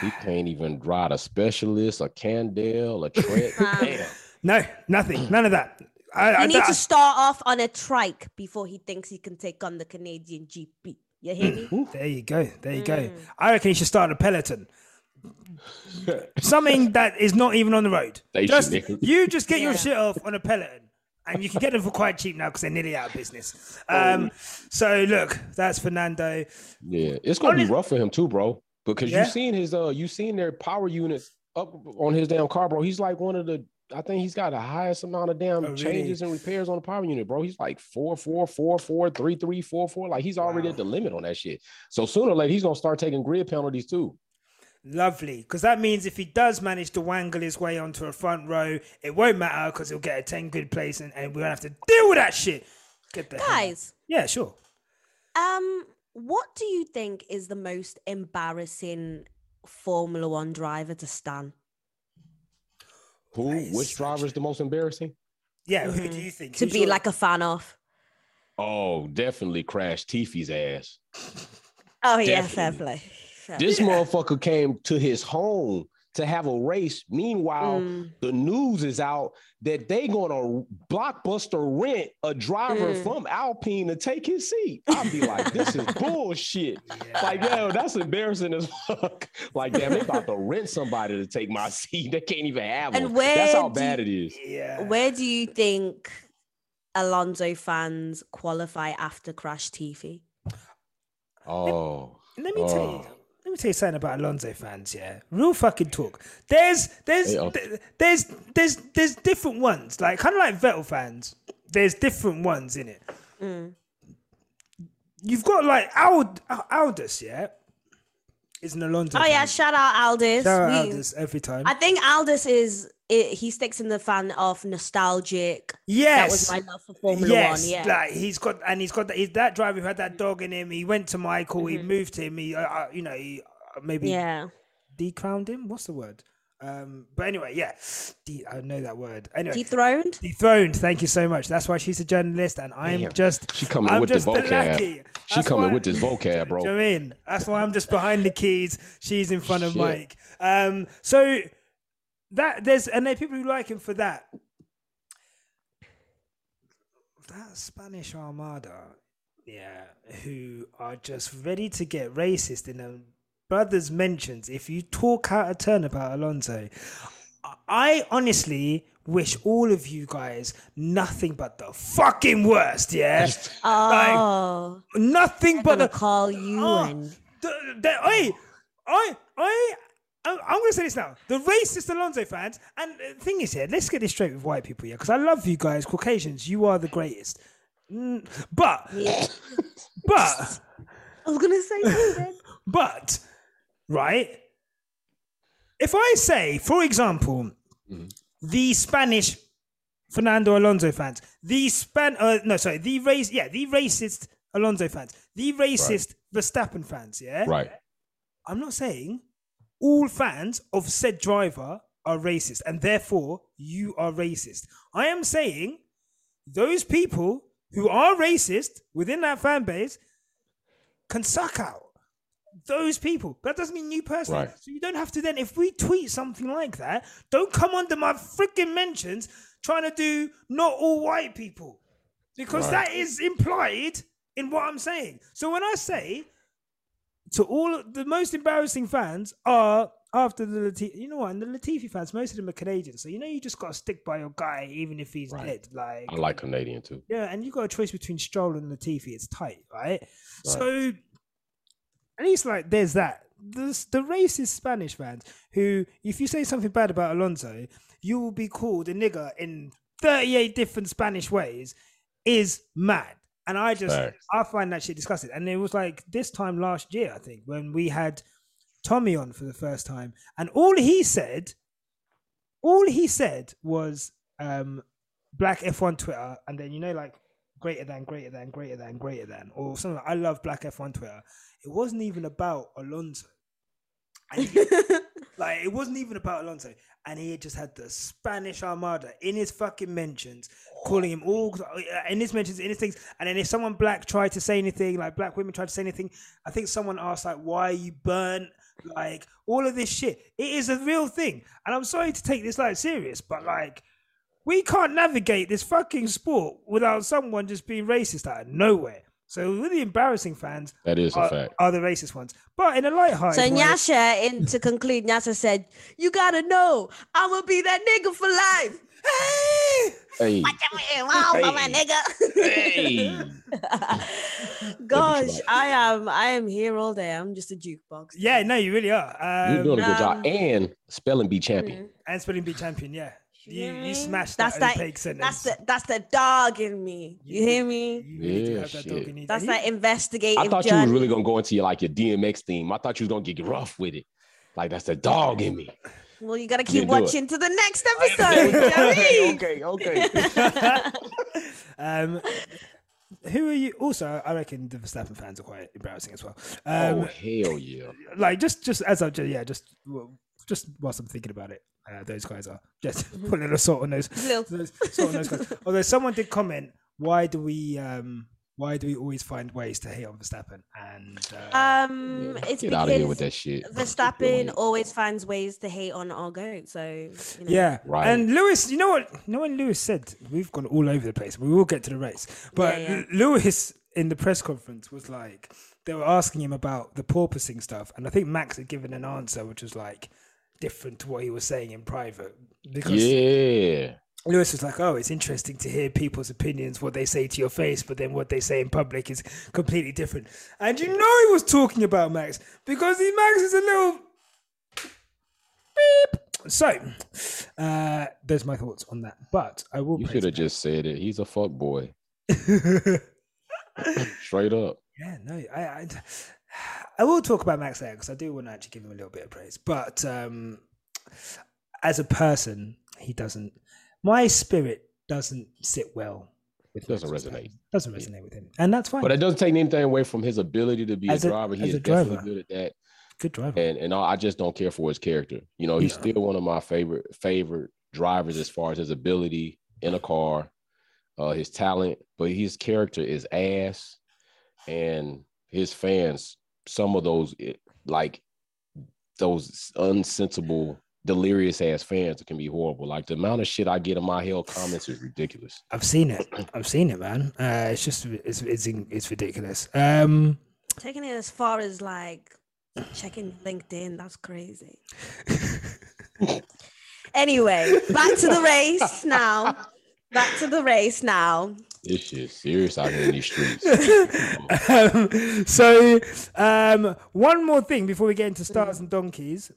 He can't even ride a specialist, a Cannondale, a Trek. Nah. No, nothing, none of that. I, He I, needs I- to start off on a trike before he thinks he can take on the Canadian GP. You hear me? There you go. There you go. Mm. I reckon you should start a peloton. Something that is not even on the road. Just, you just get your shit off on a peloton. And you can get them for quite cheap now because they're nearly out of business. Oh. Um, so look, that's Fernando. Yeah, it's gonna be rough for him too, bro. Because Yeah. you seen his uh you've seen their power units up on his damn car, bro. He's like one of the I think he's got the highest amount of damn Oh, really? changes and repairs on the power unit, bro. He's like four, four, four, four, three, three, four, four. Like he's already Wow. at the limit on that shit. So sooner or later he's gonna start taking grid penalties too. Lovely. Because that means if he does manage to wangle his way onto a front row, it won't matter because he'll get a 10 grid place and, and we won't have to deal with that shit. Get the hell- Guys, Yeah, sure. Um, what do you think is the most embarrassing Formula One driver to stand? Who? Which driver is the most embarrassing? Yeah, who do you think? To Who's be your- like a fan of? Oh, definitely Crash Tiffy's ass. Oh yeah, fair Definitely. play. Fair This play. motherfucker came to his home to have a race. Meanwhile, Mm. the news is out that they gonna blockbuster rent a driver Mm. from Alpine to take his seat. I'll be like, this is bullshit. Like, yo, that's embarrassing as fuck. Like, damn, they about to rent somebody to take my seat. They can't even have And one. where That's how do bad it is. Yeah. Where do you think Alonso fans qualify after Crash TV? Oh, Let me tell you. Oh. Let me tell you something about Alonso fans. Yeah, real fucking talk. There's, there's, They th- there's, there's, there's different ones. Like kind of like Vettel fans. There's different ones in it. Mm. You've got like Ald- Aldous. Yeah, is an Alonso. Oh yeah, shout out Aldous. Shout out We- Aldous every time. I think Aldous is it, he sticks in the fan of nostalgic. yes, That was my love for Formula yes, One. Yeah. like he's got and he's got that, he's that driver who had that dog in him. He went to Michael. He Mhm. moved him. He, uh, uh, you know, he uh, maybe yeah. decrowned him. What's the word? Um, but anyway, yeah, De- I know that word. Anyway, Dethroned. dethroned. Thank you so much. That's why she's a journalist, and I'm Damn. just she coming I'm with the just the vocab. lackey. She coming why- with this vocab, bro. Do you know what I mean? That's why I'm just behind the keys. She's in front of Shit. Mike. Um, so that there's and there are people who like him for that. That Spanish Armada, yeah, who are just ready to get racist in them brothers mentions. If you talk out a turn about Alonso, I honestly wish all of you guys nothing but the fucking worst. Yeah, Oh, nothing I'm but gonna the call you Oh, and the, the, I, I, I, I'm I'm gonna say this now. The racist Alonso fans, and the thing is here, let's get this straight with white people here, because I love you guys, Caucasians. You are the greatest. Mm, but, yeah. but, I was gonna say something. but, right? If I say, for example, Mhm. the Spanish Fernando Alonso fans, the Span, uh, no, sorry, the race, yeah, the racist Alonso fans, the racist Verstappen fans, yeah, Right. I'm not saying all fans of said driver are racist and therefore you are racist. I am saying those people who are racist within that fan base can suck out those people. That doesn't mean you personally. Right. So you don't have to then, if we tweet something like that, don't come under my freaking mentions trying to do not all white people. Because Right. that is implied in what I'm saying. So when I say to all the most embarrassing fans are after the Latifi, you know what? And the Latifi fans, most of them are Canadian, so you know you just got to stick by your guy even if he's Right. dead. Like, I like Canadian too. yeah, and you got a choice between Stroll and Latifi. It's tight, right? So at least like there's that. The the racist Spanish fans who, if you say something bad about Alonso, you will be called a nigger in 38 different Spanish ways, is mad. And I just Facts. I find that shit disgusting. And it was like this time last year, I think, when we had Tommy on for the first time, and all he said all he said was um, black F1 Twitter, and then you know like greater than, greater than, greater than, greater than, or something. Like, I love black F1 Twitter. It wasn't even about Alonso. And he- like it wasn't even about Alonso, and he just had the Spanish Armada in his fucking mentions, calling him all uh, in his mentions, in his things. And then if someone black tried to say anything, like black women tried to say anything, I think someone asked like, "Why you burnt?" Like all of this shit. It is a real thing, and I'm sorry to take this like serious, but like. We can't navigate this fucking sport without someone just being racist out of nowhere. So, with the embarrassing fans, That is a fact. are the racist ones. But in a light-hearted So way, Nyasha, in to conclude, Nyasha said, "You gotta know, I'm gonna be that nigga for life." Hey, Wow, my nigga. hey. Gosh, I am. I am here all day. I'm just a jukebox. yeah, no, you really are. You're Um, doing a good job. um, And spelling bee champion. and spelling bee champion, yeah. You, hear me? you smashed That's that, that- opaque sentence. That's the that's the dog in me. You hear me? You really Yeah, have that shit. dog in you. That's And that you- investigative. I thought you was really gonna go into your like your DMX theme. I thought you was gonna get rough with it. Like that's the dog in me. Well, you gotta keep do watching to the next episode. you know what I mean? okay. um, who are you? Also, I reckon the Verstappen fans are quite embarrassing as well. oh Um, hell yeah. like just, just as I just, yeah, just, just whilst I'm thinking about it, uh, those guys are just put a little salt on those, Little- those salt on those guys. Although someone did comment, why do we, um, why do we always find ways to hate on Verstappen? And uh, Um, Yeah, it's Get out of here with that shit. Verstappen always finds ways to hate on our goat. So you know. Yeah, Right. And Lewis, you know what? You know when Lewis said we've gone all over the place. We will get to the race, but Yeah, yeah. Lewis in the press conference was like they were asking him about the porpoising stuff, and I think Max had given an answer which was like different to what he was saying in private because Yeah. Lewis was like, "Oh, it's interesting to hear people's opinions, what they say to your face, but then what they say in public is completely different." And you know he was talking about Max because he Max is a little beep. So, uh, there's my thoughts on that. But I will. You should have just said it. He's a fuck boy. Straight up. Yeah, no, I, I, I will talk about Max later because I do want to actually give him a little bit of praise. But um, as a person, he doesn't. My spirit doesn't sit well. With Doesn't Max resonate. Doesn't resonate with him, and that's fine. But it doesn't take anything away from his ability to be As a a- driver. He is driver. definitely good at that. Good driver. and and I just don't care for his character. You know, he's No. still one of my favorite favorite drivers as far as his ability in a car, uh, his talent, but his character is ass, and his fans, some of those eh, like those unsensible, delirious ass fans can be horrible. Like the amount of shit I get in my hell comments is ridiculous. I've seen it. I've seen it, man. Uh, it's just it's it's it's ridiculous. Um, taking it as far as like checking LinkedIn. That's crazy. anyway, back to the race now. Back to the race now. This shit serious out here in these streets. um, so um, one more thing before we get into stars and donkeys.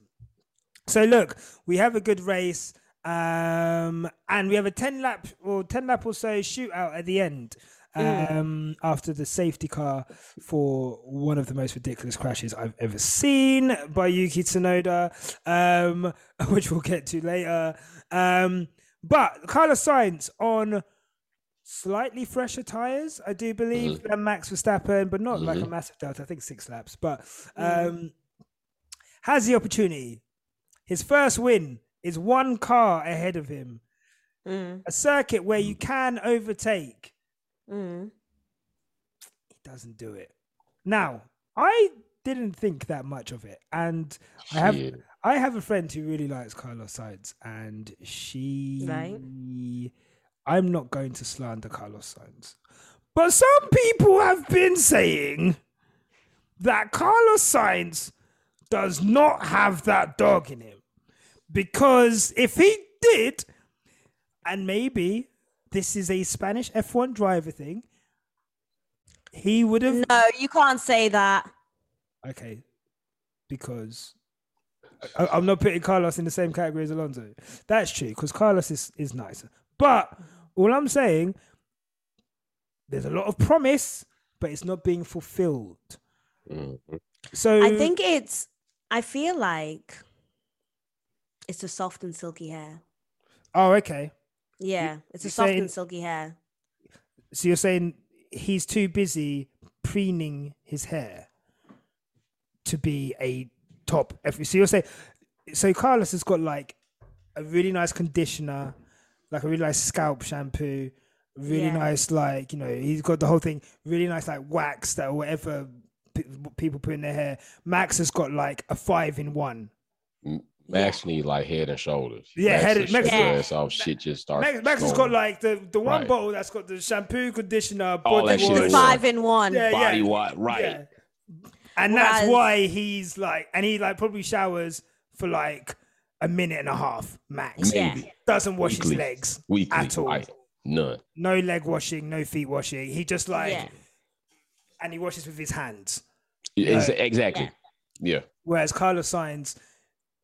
So look, we have a good race, um, and we have a ten lap or ten lap or so shootout at the end. Um, after the safety car for one of the most ridiculous crashes I've ever seen by Yuki Tsunoda, um, which we'll get to later. Um, but Carlos Sainz on slightly fresher tires, I do believe, than Max Verstappen, but not like a massive delta. I think six laps, but um, has the opportunity. His first win is one car ahead of him. Mm, A circuit where you can overtake. mm. He doesn't do it. Now, I didn't think that much of it, and I have Shit. I have a friend who really likes Carlos Sainz, and she. Right. I'm not going to slander Carlos Sainz, but some people have been saying that Carlos Sainz does not have that dog in him, because if he did, and maybe this is a Spanish F1 driver thing, he would have No, you can't say that. Okay, because I, I'm not putting Carlos in the same category as Alonso. That's true because Carlos is is nicer. But all I'm saying, there's a lot of promise, but it's not being fulfilled. Mhm. So I think it's. I feel like it's the soft and silky hair. Oh, okay. Yeah, it's a you're soft saying- and silky hair. So you're saying he's too busy preening his hair to be a top. F- so you're saying, so Carlos has got like a really nice conditioner, like a really nice scalp shampoo, really Yeah. nice like you know he's got the whole thing, really nice like wax that or whatever p- people put in their hair. Max has got like a five in one. Max need like head and shoulders. Yeah, Max head and- Max- Yeah. ass off. Shit just starts. Max, Max has got like the the one Right. bottle that's got the shampoo, conditioner, body wash. The one. five in one. yeah. body what right. Yeah. And that's why he's like, and he like probably showers for like a minute and a half max. Yeah. Maybe Doesn't wash his legs weekly. at all. Right. None. No leg washing, no feet washing. He just like, Yeah. and he washes with his hands. Ex- Exactly. Yeah. Whereas Carlos Sainz,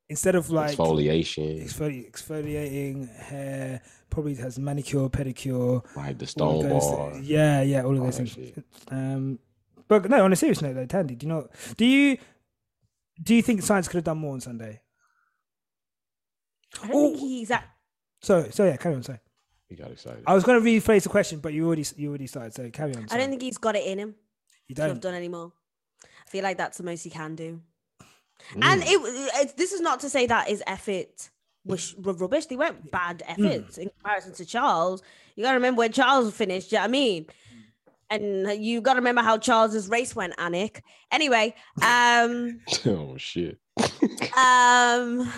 instead of like Exfoliation. exfoli- exfoliating hair, probably has manicure, pedicure. Right. The all stone bar. things. Yeah, yeah, all of all those things. shit. Um, but no, on a serious note though, Thandie, do you know? Do you do you think Sainz could have done more on Sunday? I don't think he's at. So, so yeah, carry on. Sorry, He got excited. I was going to rephrase the question, but you already you already started. So carry on. I sorry. don't think he's got it in him you to have don't. Have done anymore. I feel like that's the most he can do. Mm. And it, it this is not to say that his effort was r- rubbish. They weren't bad efforts in comparison to Charles. You got to remember where Charles finished. Do you know what I mean? And you got to remember how Charles's race went, Anik. Anyway, um, oh shit. um,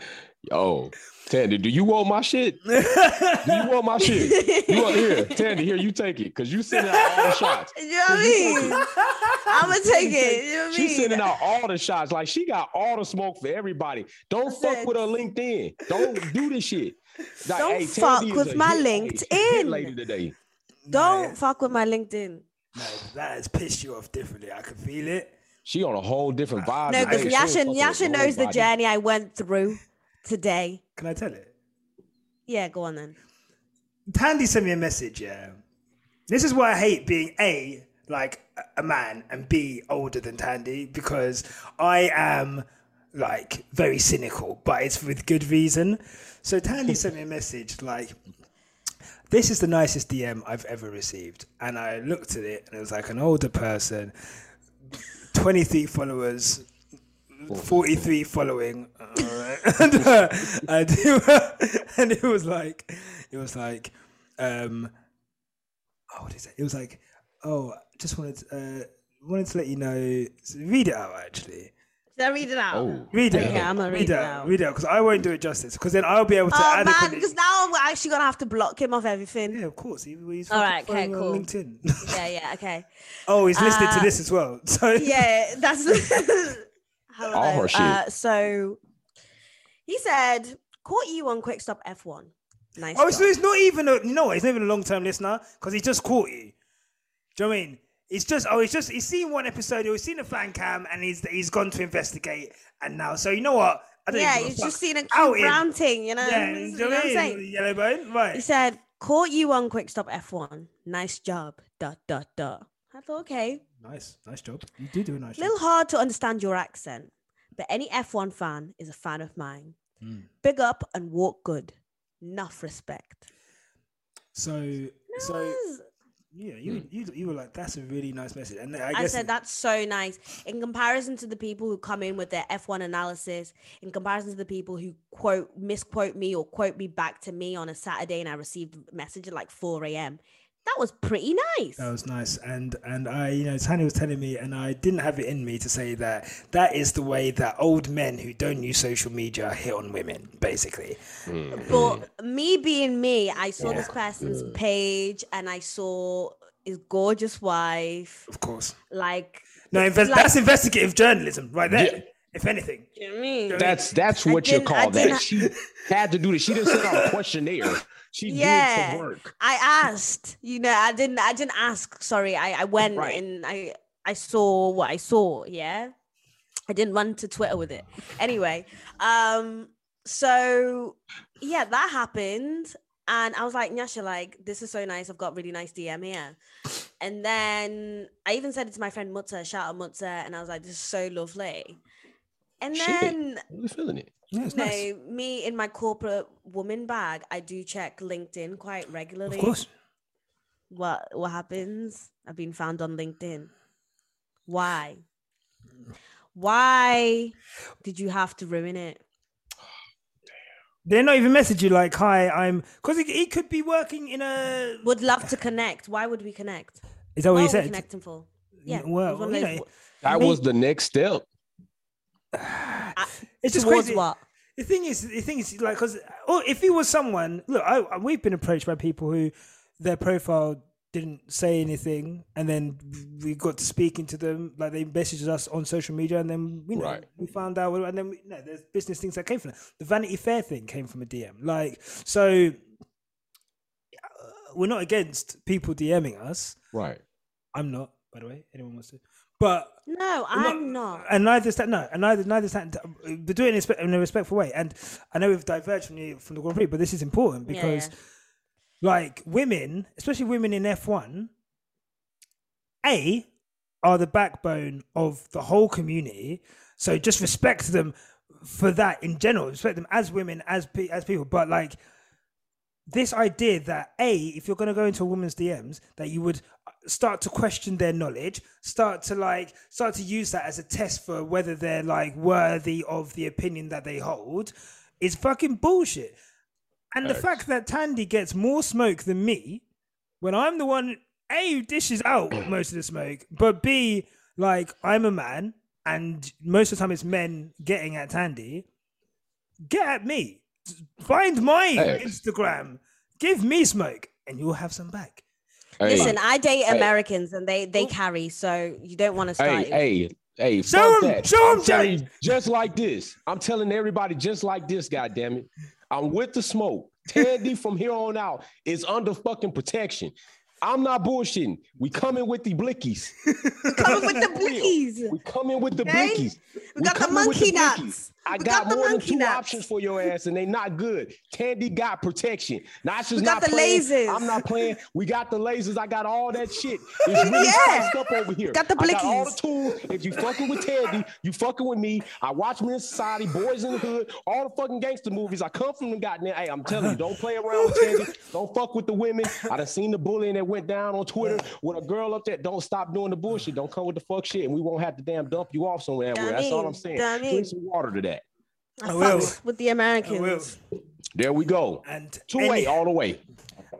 Yo, Thandie, do you want my shit? Do you want my shit? You want here, Thandie? Here, you take it, cause you sending out all the shots. you know what I mean? I'm gonna take it. You know what I She's sending out all the shots. Like she got all the smoke for everybody. Don't That's fuck it. with her LinkedIn. Don't do this shit. Like, Don't hey, fuck with my hit. LinkedIn. Hit lady today. Don't fuck with my LinkedIn. No, that has pissed you off differently. I can feel it. She on a whole different vibe. No, because She ain't Yasha, Yasha knows the journey I went through today. Can I tell it? Yeah, go on then. Thandie sent me a message. Yeah, this is why I hate being a like a- man and b older than Thandie because I am like very cynical, but it's with good reason. So Thandie sent me a message like, "This is the nicest DM I've ever received," and I looked at it and it was like an older person, twenty three followers. 43 following alright. and, uh, and, it, and it was like it was like um oh what is it it was like oh just wanted to, uh wanted to let you know read it out actually Should I read it out? Oh, read it Okay. I'm gonna read read it it out out. read it out because I won't do it justice because then I'll be able to Oh man, adequately because now we're actually gonna have to block him off everything. yeah of course he, he's All fucking right, okay, following me on cool. LinkedIn Yeah, yeah, okay. oh he's listening to Uh, this as well so Yeah, that's hello. All her shit. Uh, so he said, "Caught you on Quick Stop F1." Nice. Oh, so job. he's not even a you know what? He's not even a long term listener because he just caught you. Do you know what I mean? It's just oh, he's just he's seen one episode, or he's seen a fan cam, and he's he's gone to investigate, and now so you know what? I don't yeah, even give he's just seen a Out cute him. brown thing, you know. Yeah, You do you know know what I'm saying? mean? Yellow bone, He said, "Caught you on Quick Stop F1. Nice job." Dot dot dot. I thought, okay, Nice, nice job. You do do a nice job. A little job. hard to understand your accent, but any F1 fan is a fan of mine. Hmm. Big up and walk good. Enough respect. So so yeah, you you you were like that's a really nice message, and I I, guess said that's so nice in comparison to the people who come in with their F1 analysis, in comparison to the people who quote misquote me or quote me back to me on a Saturday and I received a message at like 4 a.m. That was pretty nice. That was nice, and and I, you know, Tanya was telling me, and I didn't have it in me to say that that is the way that old men who don't use social media hit on women, basically. Mm. But me being me, I saw this person's page and I saw his gorgeous wife. Of course, Like, no, invest- Like- that's investigative journalism, right there. Yeah. If anything, you know what I mean? That's that's I what you call that. didn't- She had to do this. She didn't send out a questionnaire. She Yeah. did some work. I asked, you know, I didn't I didn't ask, sorry. I, I went Right. and I I saw what I saw, yeah. I didn't run to Twitter with it. Anyway, um so yeah, that happened and I was like, Nyasha, like this is so nice. I've got really nice DM here. And then I even said it to my friend Mutta, shout out Mutta, and I was like, this is so lovely. And Shit. then Really feeling it. Yeah, no, nice. me in my corporate woman bag, I do check LinkedIn quite regularly. Of course. What what happens? I've been found on LinkedIn. Why? Why did you have to ruin it? They're not even message you like, "Hi, I'm," because he, he could be working in a. Would love to connect. Why would we connect? Is that what what he said? connecting for? Yeah. Well, was you know, That was the next step. It's just crazy. what? The thing is, the thing is, like, because oh, if he was someone, look, I, I- we've been approached by people who their profile didn't say anything, and then we got to speaking to them, like they messaged us on social media, and then you know Right. we found out, and then we, you know, there's business things that came from it. The Vanity Fair thing came from a DM, like so. uh, We're not against people DMing us. Right. I'm not, by the way. Anyone wants to, but No, I'm not. and neither is that no, and neither neither is that. But do it in a, spe- in a respectful way. And I know we've diverged from the from the Grand Prix, but this is important Yeah, because, yeah. like women, especially women in F one, a are the backbone of the whole community. So just respect them for that in general. Respect them as women, as pe- as people. But like this idea that a if you're going to go into a woman's DMs that you would uh, start to question their knowledge, start to like start to use that as a test for whether they're like worthy of the opinion that they hold is fucking bullshit. And the fact that Thandie gets more smoke than me when I'm the one A who dishes out most of the smoke, but B like I'm a man and most of the time it's men getting at Thandie. Get at me. Find my Hey. Instagram. Give me smoke, and you'll have some back. Hey, Listen, I date Hey. Americans and they they carry, so you don't want to start. hey, hey, hey, Show fuck 'em, that. show 'em, I'm telling Jay. you, just like this. I'm telling everybody just like this, God damn it. I'm with the smoke. Teddy from here on out is under fucking protection. I'm not bullshitting. We coming with the blickies. Coming with the Real. blickies. We coming with the Okay? blickies. We got the monkey blickies. nuts. I got, got more than two nuts. options for your ass, and they not good. Thandie got protection. Now she's not the playing. lasers. I'm not playing. We got the lasers. I got all that shit. It's really Yeah. up over here. Got the I got all the blickies. tools. If you fucking with Thandie, you fucking with me. I watch Men in Society, Boyz n the Hood, all the fucking gangster movies. I come from the goddamn. Hey, I'm telling you, don't play around with Thandie. Don't fuck with the women. I done seen the bullying that went down on Twitter with a girl up there. Don't stop doing the bullshit. Don't come with the fuck shit, and we won't have to damn dump you off somewhere. That's all I'm saying. Drink some water to that. I I will. with the I will. Americans. There we go. And Two any, way all the way.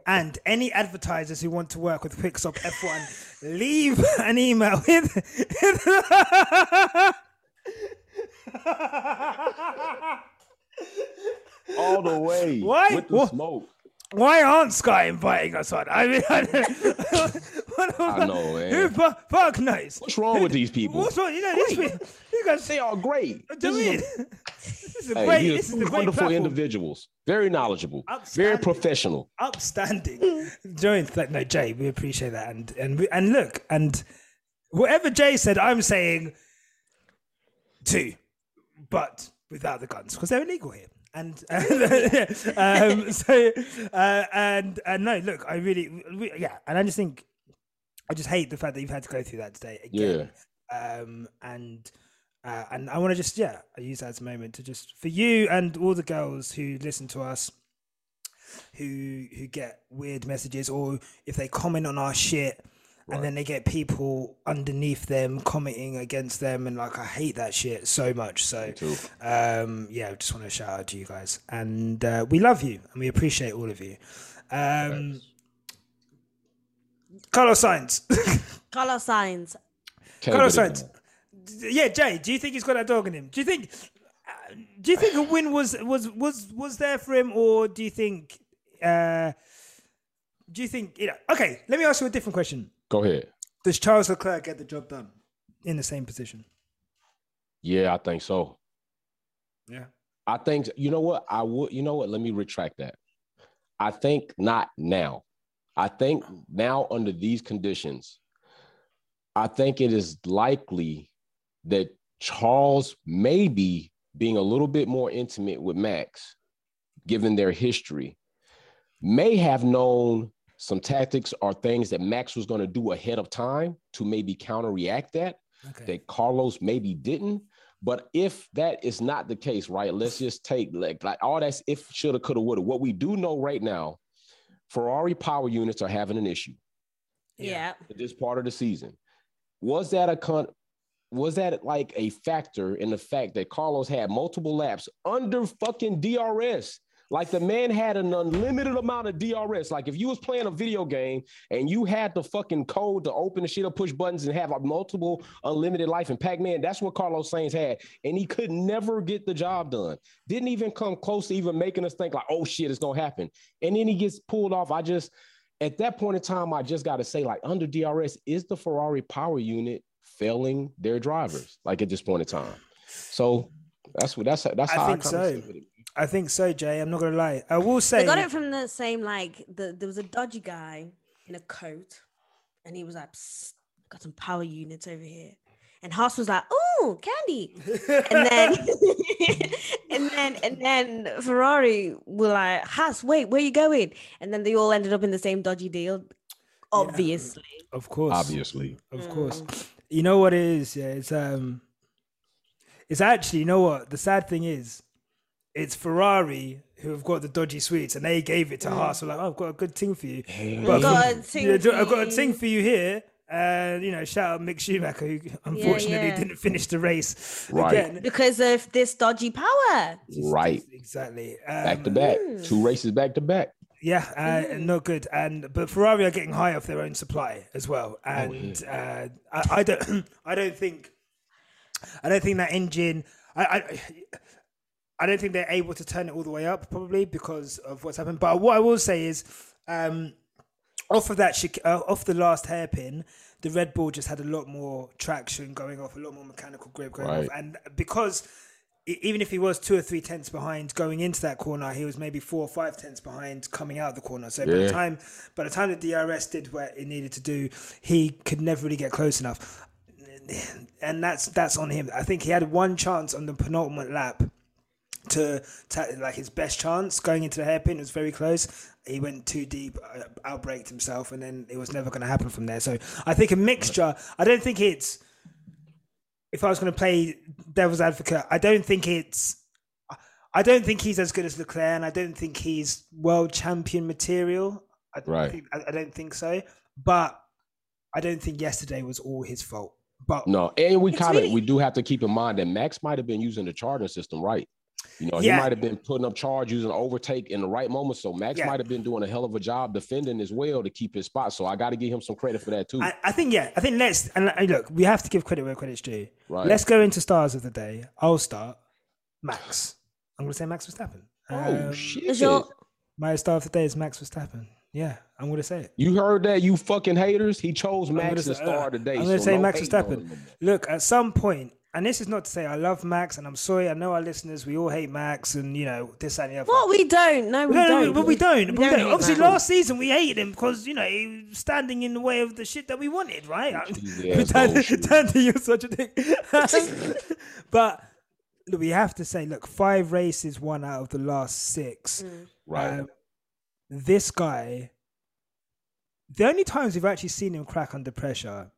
and any advertisers who want to work with Quick Stop F1, leave an email with. All the way. Why? With the What? smoke. Why aren't Sky inviting us on? I mean, I, what I know, man. Who fu- fuck knows? What's wrong with these people? What's wrong? You know, this Great. people, you guys They are great. do This is a- This is a Hey, great. these are This is a great wonderful platform. individuals. Very knowledgeable. Very professional. Upstanding. Join like no Jay, we appreciate that, and and we, and look, and whatever Jay said, I'm saying two, but without the guns because they're illegal here. And um, so uh, and and no, look, I really, we, yeah, and I just think I just hate the fact that you've had to go through that today again. Um, and uh, and I want to just yeah, I use that as a moment to just for you and all the girls who listen to us, who who get weird messages or if they comment on our shit. And then they get people underneath them commenting against them, and like I hate that shit so much. So, um, yeah, I just want to shout out to you guys, and uh, we love you and we appreciate all of you. Um, Carlos Sainz, Carlos Sainz. Can't Carlos Sainz. Yeah, Jay, do you think he's got that dog in him? Do you think? uh, Do you think a win was was was was there for him, or do you think? Uh, do you think you know? Okay, let me ask you a different question. Go ahead. Does Charles Leclerc get the job done in the same position? Yeah, I think so. Yeah. I think you know what I would. You know what? Let me retract that. I think not now. I think now under these conditions, I think it is likely that Charles may be being a little bit more intimate with Max, given their history, may have known some tactics or things that Max was going to do ahead of time to maybe counteract that Okay. that Carlos maybe didn't. But if that is not the case, right? Let's just take like, like all that's if shoulda, coulda, woulda. What we do know right now, Ferrari power units are having an issue Yeah. at this part of the season. Was that a con? Was that like a factor in the fact that Carlos had multiple laps under fucking DRS? Like the man had an unlimited amount of DRS. Like if you was playing a video game and you had the fucking code to open the shit up, push buttons, and have like multiple unlimited life in Pac-Man, that's what Carlos Sainz had, and he could never get the job done. Didn't even come close to even making us think like, oh shit, it's gonna happen. And then he gets pulled off. I just at that point in time, I just got to say, like under DRS, is the Ferrari power unit failing their drivers? Like at this point in time. So that's what that's that's I how think I kinda so. sit with it. I think so, Jay. I'm not gonna lie. I will They say got it from the same like the there was a dodgy guy in a coat, and he was like, "Got some power units over here," and Haas was like, "Oh, candy," and then and then and then Ferrari were like, "Haas, wait, where you going?" And then they all ended up in the same dodgy deal, obviously. Of course. Obviously. Of course. Mm. You know what it is? Yeah, it's um it's actually, you know what? The sad thing is, it's Ferrari who have got the dodgy sweets and they gave it to Haas. So like, oh, I've got a good thing for you. But Got from- a thing yeah, for I've got a you. thing for you here. And you know, shout out Mick Schumacher, who unfortunately yeah. didn't finish the race Right. again. Because of this dodgy power. Right. Exactly. Back Um, to back. Two races back to back. Yeah, uh, not good. And but Ferrari are getting high off their own supply as well. Oh, And uh, I, I don't, I don't think, I don't think that engine. I, I, I don't think they're able to turn it all the way up, probably because of what's happened. But what I will say is, um, off of that, chic- uh, off the last hairpin, the Red Bull just had a lot more traction going off, a lot more mechanical grip going Right. off, and because even if he was two or three tenths behind going into that corner, he was maybe four or five tenths behind coming out of the corner. So by the time by the time the DRS did what it needed to do, he could never really get close enough. And that's that's on him. I think he had one chance on the penultimate lap to, to like his best chance going into the hairpin. It was very close. He went too deep, uh, outbraked himself, and then it was never going to happen from there. So I think a mixture. I don't think it's. If I was going to play devil's advocate, I don't think it's. I don't think he's as good as Leclerc, and I don't think he's world champion material. I don't Right. think, I, I don't think so. But I don't think yesterday was all his fault. But No, and we kind of really- we do have to keep in mind that Max might have been using the charging system right. You know, Yeah. he might have been putting up charge using overtake in the right moment. So Max Yeah. might have been doing a hell of a job defending as well to keep his spot. So I got to give him some credit for that too. I, I think yeah, I think let's and look, we have to give credit where credit's due. Right. Let's go into stars of the day. I'll start. Max. I'm gonna say Max Verstappen. oh Um, shit! Is your My star of the day is Max Verstappen. Yeah, I'm gonna say it. You heard that, you fucking haters? He chose I'm gonna Max as say- star uh, today. I'm gonna so say no Max Verstappen. him no more. Look, at some point, and this is not to say I love Max, and I'm sorry. I know our listeners, we all hate Max, and you know this that, and the other. what we don't. No, we No, no, don't. but we don't. But we don't. Obviously, Max. last season we hated him because you know he was standing in the way of the shit that we wanted, right? Cheesy ass Thandie, you're such a dick. but look, we have to say, look, five races, one out of the last six. Right. Um, this guy, the only times we've actually seen him crack under pressure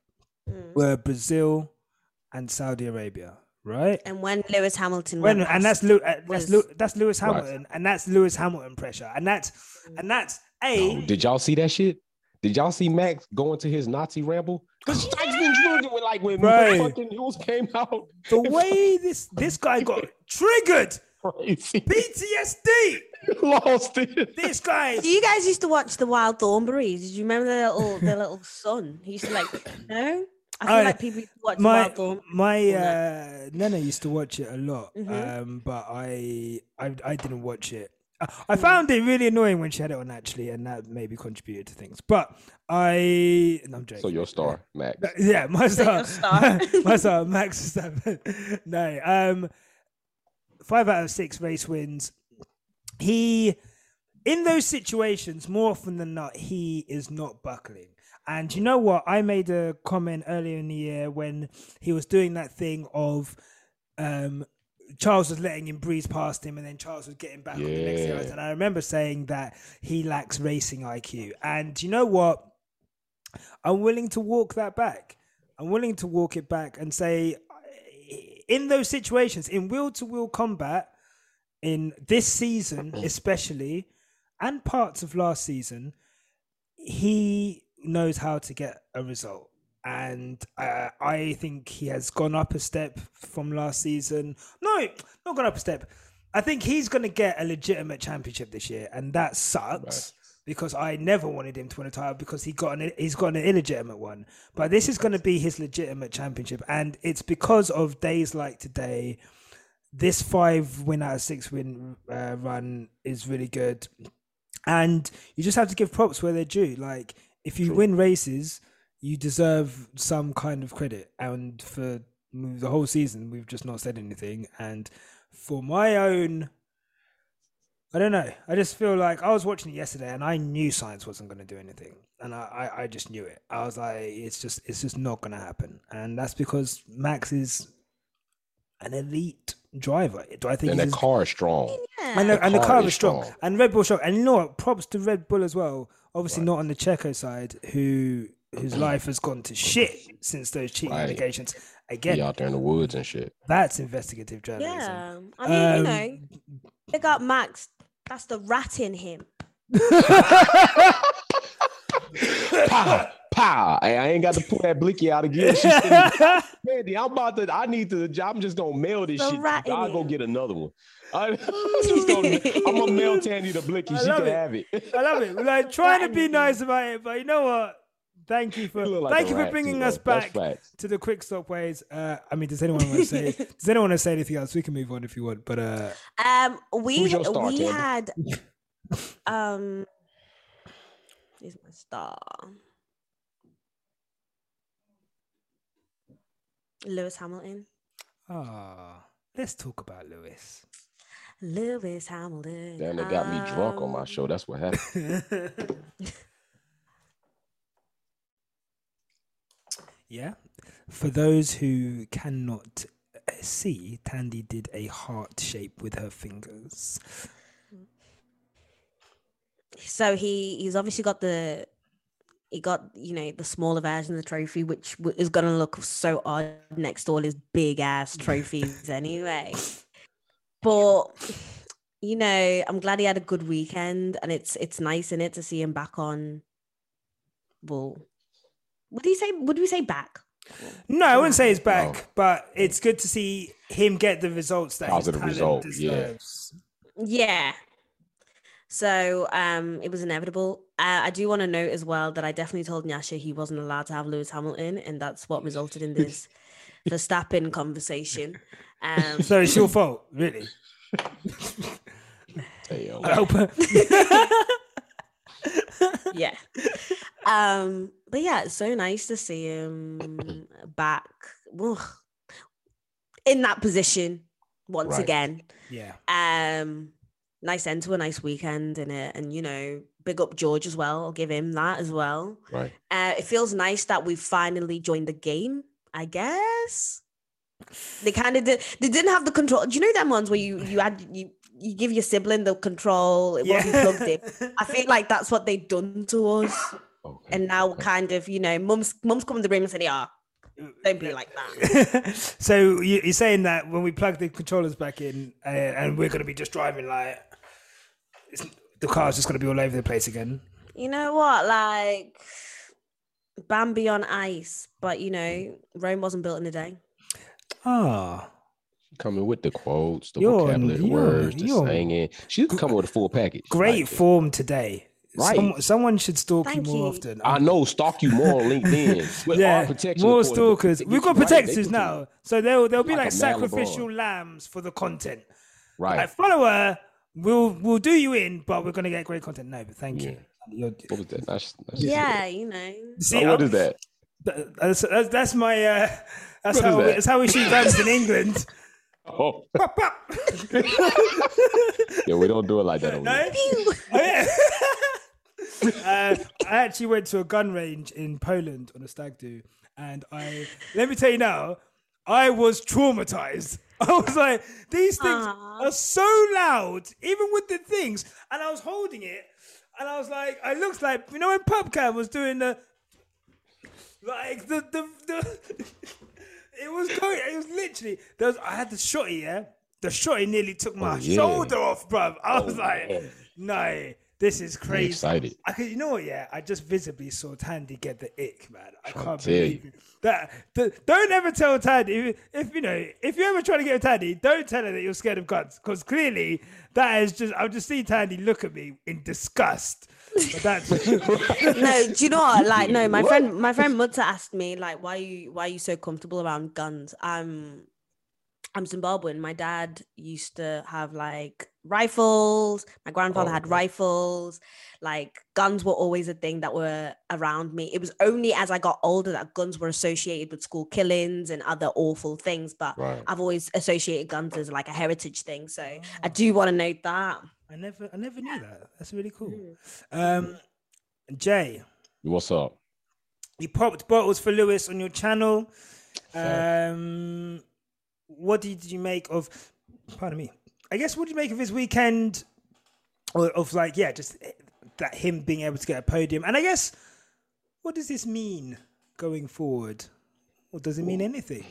Mm. were Brazil and Saudi Arabia, right? And when Lewis Hamilton When, went and that's past- Lew, uh, that's was- Lew, that's Lewis Right. Hamilton, and that's Lewis Hamilton pressure, and that's and that's a Oh, did y'all see that shit? Did y'all see Max going to his Nazi ramble? Because Max been drinking with like when Right. fucking news came out. the way this this guy got triggered Crazy. PTSD. Lost it. This guy, Do you guys used to watch the Wild Thornberrys? Did you remember the little the little son? He used to like no. I feel Oh, like people used to watch my Wild my uh, Nana used to watch it a lot, Mhm. um, but I, I I didn't watch it. I, I Mm. found it really annoying when she had it on actually, and that maybe contributed to things. But I, no, I'm joking. So your star, Max. Yeah, my star, your star. my star, Max Verstappen. no, um, five out of six race wins. He, in those situations, more often than not, he is not buckling. And you know what? I made a comment earlier in the year when he was doing that thing of, um, Charles was letting him breeze past him, and then Charles was getting back on the next Yeah. And I remember saying that he lacks racing IQ. And you know what? I'm willing to walk that back. I'm willing to walk it back and say in those situations, in wheel to wheel combat, in this season especially, and parts of last season, he knows how to get a result. And uh, I think he has gone up a step from last season. No, not gone up a step. I think he's going to get a legitimate championship this year, and that sucks because I never wanted him to win a title because he got an he's got an illegitimate one. But this is going to be his legitimate championship, and it's because of days like today. This five win out of six win uh, run is really good, and you just have to give props where they're due. Like if you win races, you deserve some kind of credit, and for the whole season, we've just not said anything. And for my own I don't know. I just feel like I was watching it yesterday and I knew Sainz wasn't going to do anything. And I, I, I, just knew it. I was like, it's just it's just not going to happen. And that's because Max is an elite driver. Do I think and the car is strong. Yeah. And the, The and the car car is strong. strong. And Red Bull strong. And you know what? Props to Red Bull as well. Obviously Right. not on the Checo side, who whose life has gone to shit since those cheating Right. allegations. Be Again, out there in the woods and shit. that's investigative journalism. Yeah. I mean, you Um, know, they got Max. That's the rat in him. Pow, pow. Hey, I ain't got to pull that blicky out again. She said, Mandy, I'm about to. I need to. I'm just gonna mail this The shit. rat in I'll go get another one. I, am gonna, I'm gonna mail Thandie the blicky. I She love can it. have it. I love it. We're like trying to be nice about it, but you know what? Thank you for like thank you for bringing too, us back to the quick stop ways. Uh, I mean, does anyone want to say? does anyone want to say anything else? We can move on if you want. But uh, Um, we star, we Tammy? had um, here's my star. Lewis Hamilton. ah, let's talk about Lewis. Lewis Hamilton. Damn, they got me drunk on my Um, show. That's what happened. yeah. For those who cannot uh, see, Thandie did a heart shape with her fingers. So he he's obviously got the he got you know the smaller version of the trophy, which is gonna look so odd next to all his big ass trophies anyway. But you know, I'm glad he had a good weekend, and it's it's nice in it to see him back on. Well, would he say? Would we say back? No, I wouldn't say he's back, No. but it's good to see him get the results that Positive his talent result, yeah. Yeah. So um, it was inevitable. Uh, I do want to note as well that I definitely told Nyasha he wasn't allowed to have Lewis Hamilton, and that's what resulted in this Verstappen conversation. Um, So it's your fault, really. I hope. yeah. Um, but yeah, it's so nice to see him back ugh, in that position once Right. again. yeah. Um, nice end to a nice weekend in it, and you know, big up George as well. I'll give him that as well. Right. Uh, it feels nice that we've finally joined the game. I guess they kind of did. They didn't have the control. Do you know them ones where you you had you you give your sibling the control? It wasn't plugged in. I feel like that's what they've done to us, Okay. and now kind of you know, mum's mum's come in the room and said, "Yeah, don't be like that." so you, you're saying that when we plug the controllers back in, uh, and we're going to be just driving like it's, the car's just going to be all over the place again. You know what? Like Bambi on ice, but you know, Rome wasn't built in a day. Ah, Coming with the quotes, the You're- vocabulary, the you're- words, the you're- singing. She's coming with a full package. great Like, form today. Right. Some, someone should stalk Thank you more you. often. I know, stalk you more on LinkedIn. With yeah, more stalkers. We've got you right, protectors now, so they'll they'll be Like like, a man LeBron. sacrificial lambs for the content. Right. Like follow her, we'll we'll do you in, but we're gonna get great content. No, but thank you. You're, What was that? That's, that's Yeah, you know. see, Oh, what I'm- is that? That's, that's, that's my. Uh, that's What is how that? that's how we shoot guns in England. Oh, Pop, pop. yeah, we don't do it like that over No? here. Oh, yeah. uh, I actually went to a gun range in Poland on a stag do, and I let me tell you now, I was traumatized. I was like, these things Aw. are so loud, even with the things, and I was holding it, and I was like, I looked like you know when PubCam was doing the like the the the. It was going. It was literally. There was. I had the shotty. Yeah, the shotty nearly took oh, my Oh, yeah. shoulder off, bruv. I oh, was Oh, like, man. no, this is crazy. excited. I could, you know what? Yeah, I just visibly saw Thandie get the ick, man. I can't tell believe you. it. That. the- don't ever tell Thandie if, if you know if you ever try to get with Thandie, don't tell her that you're scared of guns because clearly that is just. I'll just see Thandie look at me in disgust. But that's no, do you know what? Like, no, my friend, my friend Mutta asked me, like, why you, why are you so comfortable around guns? I'm, I'm Zimbabwean. My dad used to have like rifles. My grandfather Oh, had okay. rifles. Like, guns were always a thing that were around me. It was only as I got older that guns were associated with school killings and other awful things. But Right. I've always associated guns as like a heritage thing. So I do want to note that. I never, I never knew that. That's really cool. Mm. Um, Jay, What's up? you popped bottles for Lewis on your channel. Fair. Um, what did you make of? Pardon me. I guess what do you make of his weekend? Or of like, yeah, just that him being able to get a podium. And I guess, what does this mean going forward? Or does it mean anything?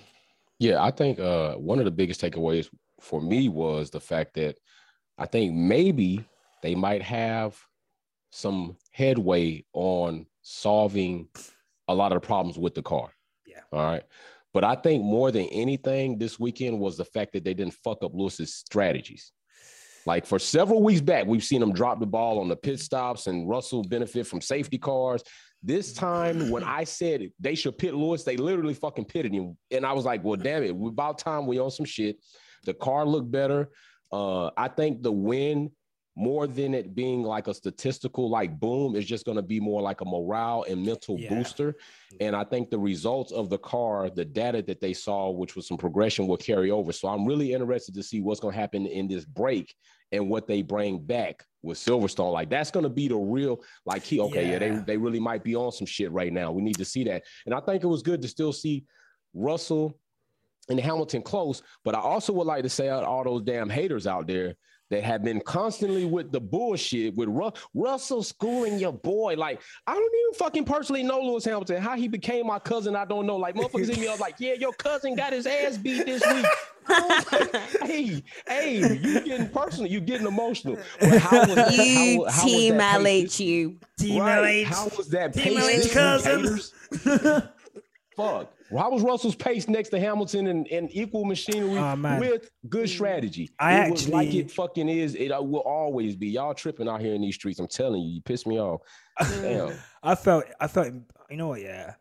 Yeah, I think uh, one of the biggest takeaways for me was the fact that I think maybe they might have some headway on solving a lot of the problems with the car. Yeah. All right. But I think more than anything this weekend was the fact that they didn't fuck up Lewis's strategies. Like for several weeks back, we've seen him drop the ball on the pit stops and Russell benefit from safety cars. This time, when I said they should pit Lewis, they literally fucking pitted him. And I was like, well, damn it. About time we on some shit. The car looked better. Uh, I think the win, more than it being like a statistical like boom, is just going to be more like a morale and mental Yeah. booster. And I think the results of the car, the data that they saw, which was some progression, will carry over. So I'm really interested to see what's going to happen in this break and what they bring back with Silverstone. Like that's going to be the real, like he, okay, yeah. they they really might be on some shit right now. We need to see that. And I think it was good to still see Russell and Hamilton close. But I also would like to say out all those damn haters out there that have been constantly with the bullshit with Ru- Russell schooling your boy. Like, I don't even fucking personally know Lewis Hamilton. How he became my cousin, I don't know. Like, motherfuckers in me up like, yeah, your cousin got his ass beat this week. I was like, hey, hey, you getting personal, you getting emotional. But how was that? You how, how was team that pace- LHU. Team Right. LH. How was that Team pace LH cousins. Fuck. How was Russell's pace next to Hamilton and, and equal machinery Oh, with good strategy? I it was like it fucking is. It uh, will always be. Y'all tripping out here in these streets. I'm telling you, you piss me off. Damn. I felt, I felt, you know what? Yeah,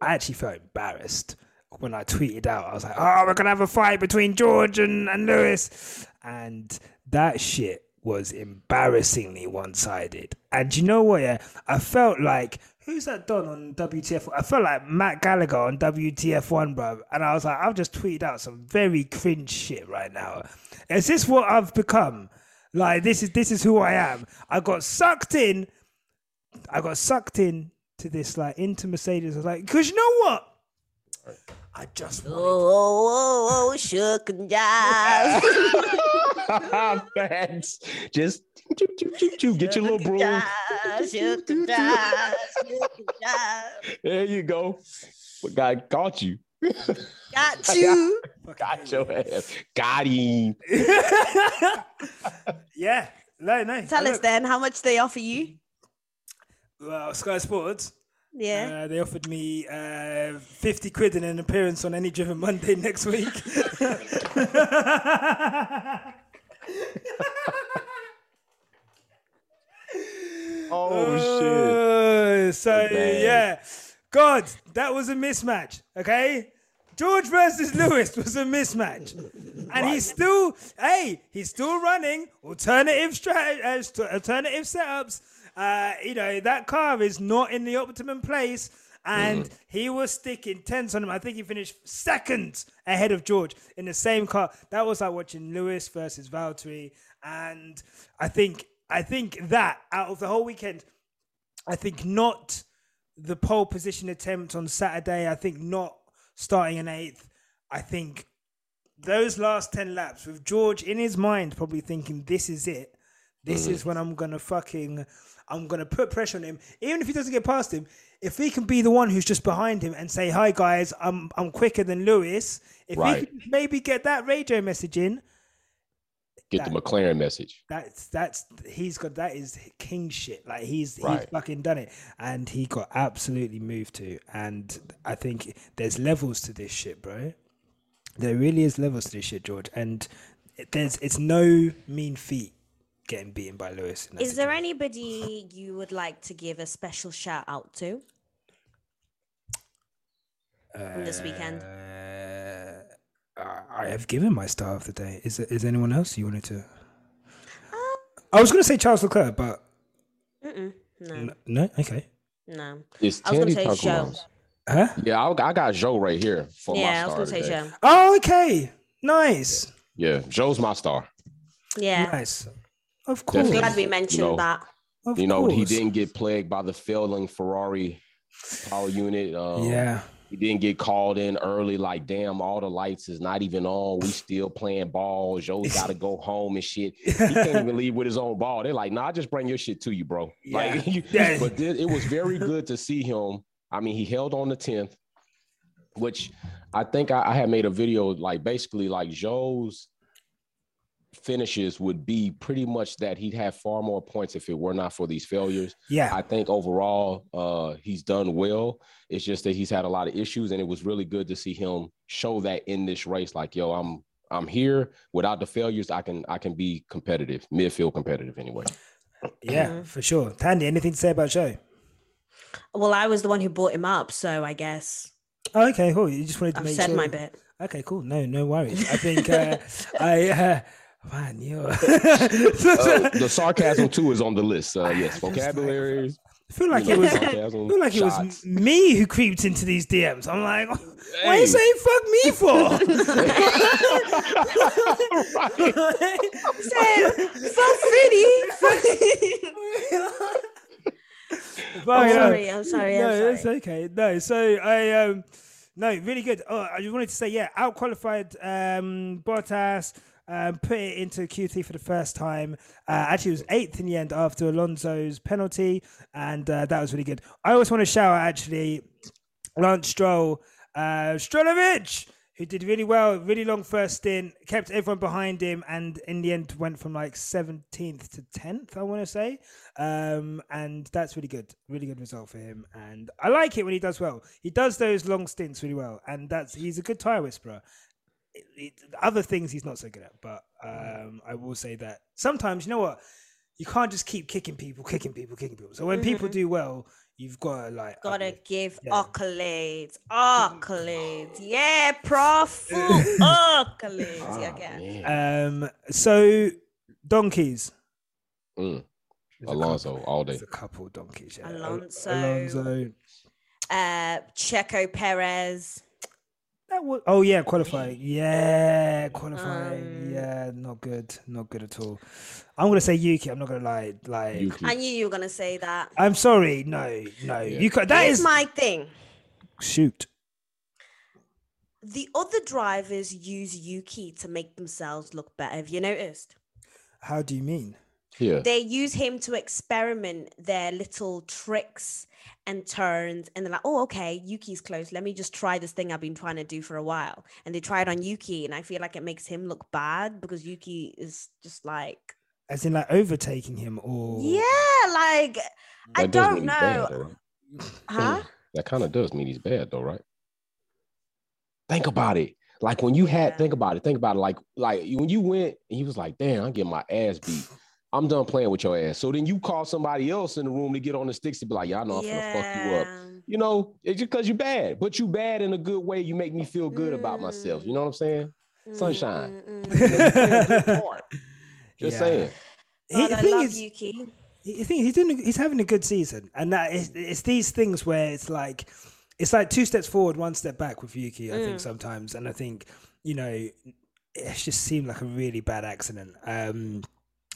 I actually felt embarrassed when I tweeted out. I was like, "Oh, we're gonna have a fight between George and, and Lewis," and that shit was embarrassingly one-sided. And you know what? Yeah, I felt like who's that Don on WTF? I felt like Matt Gallagher on WTF One, bro. And I was like, I've just tweeted out some very cringe shit right now. Is this what I've become? Like this is this is who I am. I got sucked in I got sucked in to this like into Mercedes. I was like, because you know what? I just Oh, wanted oh, oh, oh, shook and jive. Facts. Just choo, choo, choo, choo. get your little broom. Jive, shook and jive, shook and jive. There you go. But God caught you. Got you. Got your ass. Got him. yeah. No, no. Tell us then how much they offer you. Well, Sky Sports. Yeah. Uh, they offered me uh, 50 quid in an appearance on any driven Monday next week. Oh shit. Uh, so bad. yeah, God, that was a mismatch. Okay, George versus Lewis was a mismatch, and he's still, hey, he's still running alternative strat- uh, alternative setups. Uh, you know that car is not in the optimum place, and he was sticking tense on him. I think he finished second ahead of George in the same car. That was like watching Lewis versus Valtteri, and I think I think that out of the whole weekend, I think not the pole position attempt on Saturday. I think not starting an eighth. I think those last 10 laps with George in his mind probably thinking, this is it. This mm-hmm. is when I'm going to fucking, I'm gonna put pressure on him, even if he doesn't get past him. If he can be the one who's just behind him and say, "Hi guys, I'm I'm quicker than Lewis," if Right. he can maybe get that radio message in, Get the McLaren message. that's that's he's got that is king shit. Like he's he's fucking done it, and he got absolutely moved to. And I think there's levels to this shit, bro. There really is levels to this shit, George. And there's it's no mean feat getting beaten by Lewis. Is that Is there anybody you would like to give a special shout out to from this weekend? Uh, I I have given my star of the day. Is there, is anyone else you wanted to? Uh, I was going to say Charles Leclerc, but Mm-mm, no, no. Okay. no. It's I was gonna Thandie say Huh? Yeah, I, I got Zhou right here for Yeah, I my was star. gonna say today. Zhou. Oh, okay. Nice. Yeah, Zhou's my star. Yeah, Nice. Of course. Definitely. glad we mentioned know, that. Of you know, he didn't get plagued by the failing Ferrari power unit. Um, Yeah. He didn't get called in early, like, damn, all the lights is not even on. We still playing ball. Zhou's got to go home and shit. He can't even leave with his own ball. They're like, nah, just bring your shit to you, bro. Like, Yeah. you- but this, it was very good to see him. I mean, he held on the 10th, which I think I, I had made a video like basically like Zhou's finishes would be pretty much that he'd have far more points if it were not for these failures. Yeah. I think overall, uh, he's done well. It's just that he's had a lot of issues, and it was really good to see him show that in this race. Like, yo, I'm I'm here. Without the failures, I can I can be competitive, midfield competitive anyway. Yeah, Mm-hmm. for sure. Thandie, anything to say about Zhou? Well, I was the one who brought him up, so I guess Oh, okay, cool. You just wanted to I've make said sure. my bit. Okay, cool. No, no worries. I think uh, I uh, man, you. Uh, the sarcasm too is on the list. Uh, yes, just like- vocabulary. I feel like you it was. sarcasm, feel like it was me who creeped into these DMs. I'm like, why are you saying fuck me for? Fuck Freddy. But, I'm sorry, I'm sorry, I'm no, it's okay. No, so I um, no, really good. Oh, I just wanted to say, yeah, out qualified um, Bottas. Um, put it into Q3 for the first time. Uh, actually, it was eighth in the end after Alonso's penalty, and uh, that was really good. I always want to shout out actually Lance Stroll, uh, Strolovic, who did really well, really long first stint, kept everyone behind him, and in the end went from like 17th to 10th, I want to say. Um, and that's really good, really good result for him. And I like it when he does well. He does those long stints really well, and that's he's a good tire whisperer. It- it- other things he's not so good at, but um, I will say that sometimes you know what you can't just keep kicking people, kicking people, kicking people. So when people do well, you've got to like Gotta give Yeah. accolades. Accolades. Yeah, prof. Accolades. Ah, Yeah, okay. man. Um, so donkeys. Mm, Alonso couple- all day. There's a couple donkeys. Yeah. Alonso. Alonso. Uh, Checo Perez. That was, oh yeah, qualifying. Yeah, qualifying. Um, yeah, not good. Not good at all. I'm gonna say Yuki. I'm not gonna lie. Like, Yuki. I knew you were gonna say that. I'm sorry. No, no. Yeah. You ca- that Here's is my thing. shoot. The other drivers use Yuki to make themselves look better. Have you noticed? How do you mean? Yeah. They use him to experiment their little tricks and turns, and they're like, "Oh, okay, Yuki's close. Let me just try this thing I've been trying to do for a while." And they try it on Yuki, and I feel like it makes him look bad because Yuki is just like, As in like overtaking him or yeah, like I That does don't mean he's bad, know, though, right? huh? Hmm. That kind of does mean he's bad, though, right? Think about it. Like when you had, Yeah. think about it. Think about it. Like, like when you went, and he was like, "Damn, I'm getting my ass beat. I'm done playing with your ass." So then you call somebody else in the room to get on the sticks to be like, "Yeah, I know I'm gonna fuck you up." You know, it's just because you're bad, but you bad in a good way. You make me feel good about myself. You know what I'm saying? Sunshine. Mm, mm, mm. Just Yeah. saying. He- God, the I love is, Yuki. I think he's doing. He's having a good season, and that is, it's these things where it's like, it's like two steps forward, one step back with Yuki. I think sometimes, and I think you know, it just seemed like a really bad accident. Um,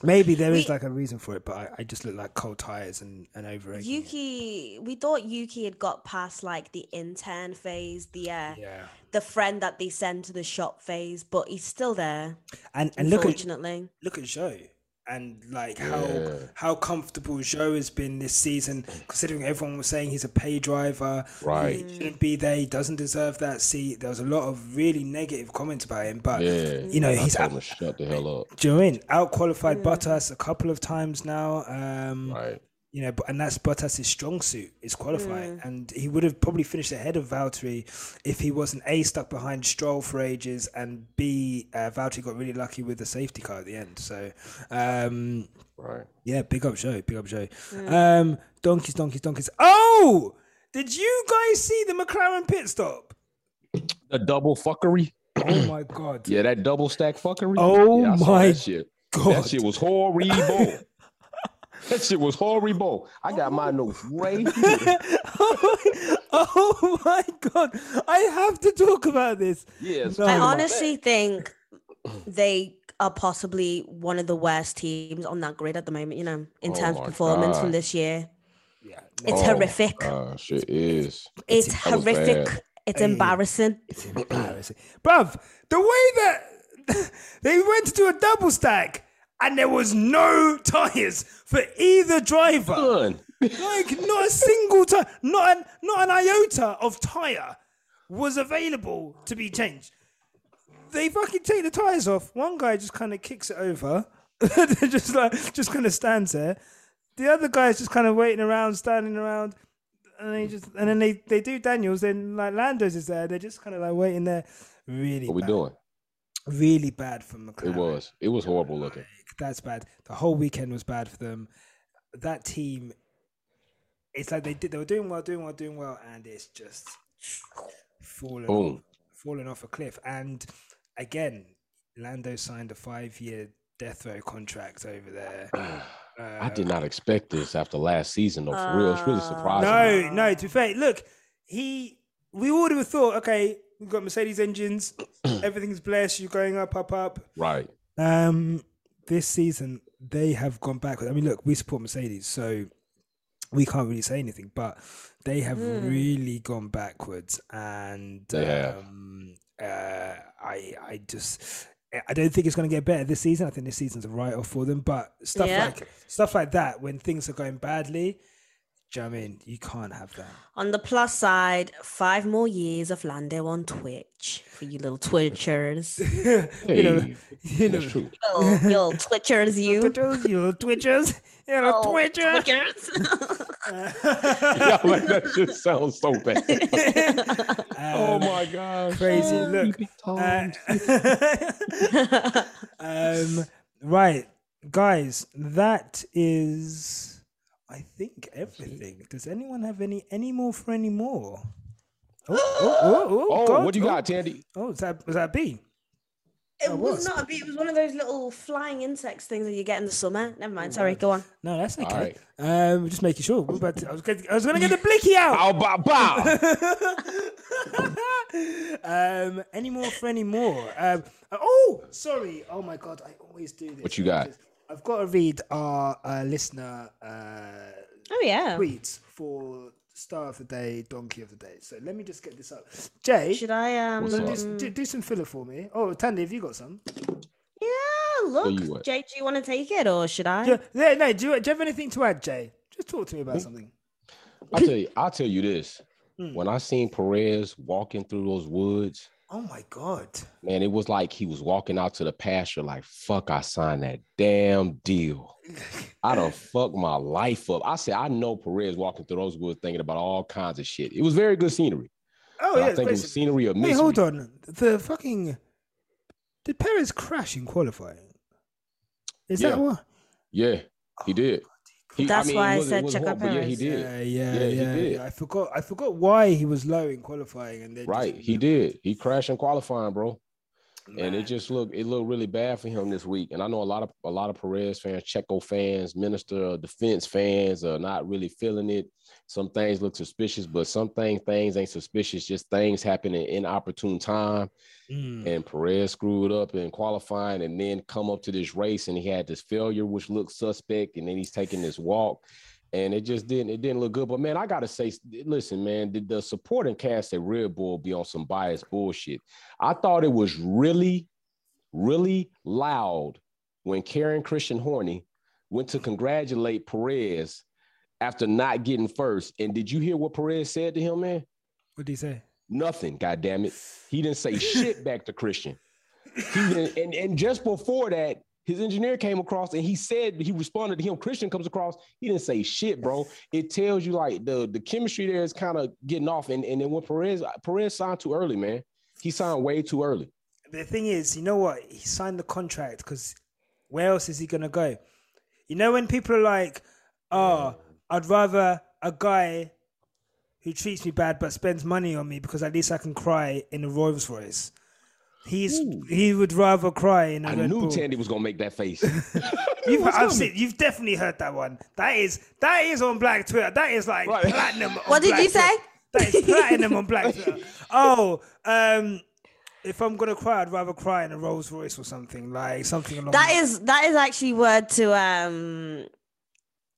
maybe there is We- like a reason for it, but I, I just look like cold tires and and over Yuki, we thought Yuki had got past like the intern phase, the uh, Yeah, the friend that they send to the shop phase, but he's still there. and and look at look at Zhou. And like how Yeah. how comfortable Zhou has been this season, considering everyone was saying he's a pay driver, Right. He shouldn't be there. He doesn't deserve that seat. There was a lot of really negative comments about him, but Yeah. you know I he's told out, to shut the hell up. do you know I mean? out qualified Bottas a couple of times now. Um, Right. You know, but- and that's Bottas' strong suit is qualifying, and he would have probably finished ahead of Valtteri if he wasn't a stuck behind Stroll for ages, and b uh, Valtteri got really lucky with the safety car at the end. So, um, Right. yeah, big up show, big up show. Um, donkeys, donkeys, donkeys. Oh, did you guys see the McLaren pit stop? The double fuckery. Oh my god! Yeah, that double stack fuckery. Oh yeah, my that shit. God. That shit was horrible. that shit was horrible. I got my oh. notes right here. oh, oh my god! I have to talk about this. Yes. No. I Oh, honestly think they are possibly one of the worst teams on that grid at the moment, you know, in Oh terms of my performance from this year. Yeah, It's Oh, horrific. Gosh, it is. it's that was horrific. It's Hey. embarrassing. It's embarrassing. Bruv, the way that they went to do a double stack and there was no tyres for either driver. Done. Like not a single tire, not an not an iota of tyre was available to be changed. They fucking take the tyres off. One guy just kind of kicks it over. just like just kind of stands there. The other guy's just kind of waiting around, standing around. And they just and then they, they do Daniels, then like Lando's is there, they're just kind of like waiting there. Really What we doing? Really bad for McLaren. It was. It was horrible looking. That's bad. The whole weekend was bad for them. That team, it's like they did. They were doing well, doing well, doing well, and it's just falling, Boom. off, falling off a cliff. And again, Lando signed a five-year death row contract over there. I did not expect this after last season, though. For real, it's really surprising. No, no. To be fair, look, he. We would have thought, okay, we've got Mercedes engines, everything's blessed. You're going up, up, up. Right. Um, this season they have gone backwards. I mean, look, we support Mercedes, so we can't really say anything, but they have really gone backwards, and They have. um, uh, I, I just. I don't think it's going to get better this season. I think this season's a write-off for them. But stuff Yeah. like stuff like that, when things are going badly, do you know what I mean? You can't have that. On the plus side, five more years of Lando on Twitch for you little Twitchers. Hey, you know, you know, that's true. you little, you little Twitchers, you. Twitchers, you little twitchers, you little Oh, twitchers. Twitchers. yeah, like, that just sounds so bad. oh Um, my gosh. crazy. Look, uh, um, right, guys, that is, I think, everything. Does anyone have any any more for any more? Oh, oh, oh, oh, Oh, God. what do you oh, got, Thandie? Oh, was that was that B? it Oh, was what? not a bee. It was one of those little flying insects things that you get in the summer. Never mind. Sorry, go on. No, that's okay. right. Um, just making sure. We're about to- I was gonna, I was going to get the blicky out. Bow, bow, bow. um, any more for any more? Um, oh, sorry. Oh my god, I always do this. What you got? I've got to read our uh, listener uh, Oh yeah. tweets for star of the day, donkey of the day. So let me just get this up. Jay, Should I um? Do, do, do some filler for me. Oh, Thandie, have you got some? Yeah. Look, you? Jay, do you want to take it or should I? Yeah, yeah, no. Do you, do you have anything to add, Jay? Just talk to me about something. I'll tell you, I'll tell you this. Hmm. When I seen Perez walking through those woods, Oh my god. man, it was like he was walking out to the pasture, like, fuck, I signed that damn deal. I done fucked my life up. I said, I know Perez walking through those woods thinking about all kinds of shit. It was very good scenery. Oh But yeah. I think it was scenery of misery. hold on. The fucking did Perez crash in qualifying? Is that what? Yeah, he did. He, That's why I it was- it said was check out horrible, Yeah, he did. Yeah, yeah, Yeah, yeah. he did. yeah. I forgot. I forgot why he was low in qualifying, and then Right, he did. He crashed in qualifying, bro. And it just looked it looked really bad for him this week. And I know a lot of a lot of Perez fans, Checo fans, Minister Defense fans are not really feeling it. Some things look suspicious, but some things things ain't suspicious. Just things happen in inopportune time. Mm. And Perez screwed up in qualifying, and then come up to this race, and he had this failure, which looked suspect. And then he's taking this walk, and it just didn't it didn't look good. But man, I gotta say, listen, man, the, the supporting cast at Red Bull be on some biased bullshit. I thought it was really, really loud when Karen Christian Horner went to congratulate Perez after not getting first. And did you hear what Perez said to him, man? What did he say? Nothing, God damn it. He didn't say shit back to Christian. He didn't, and, and just before that, his engineer came across and he said he responded to him. Christian comes across, he didn't say shit, bro. It tells you like the, the chemistry there is kind of getting off. And, and then when Perez Perez signed too early, man. He signed way too early. The thing is, you know what? He signed the contract because where else is he gonna go? You know when people are like, "Oh, I'd rather a guy who treats me bad but spends money on me because at least I can cry in a Rolls Royce." He's he would rather cry in a I Red knew Bull. Thandie was gonna make that face. You've, I've seen, you've definitely heard that one. That is that is on Black Twitter. That is like Right. platinum. on What did Black you say? Twitter. That is platinum on Black Twitter. Oh, um, if I'm gonna cry, I'd rather cry in a Rolls Royce or something like something along. That is that is actually word to um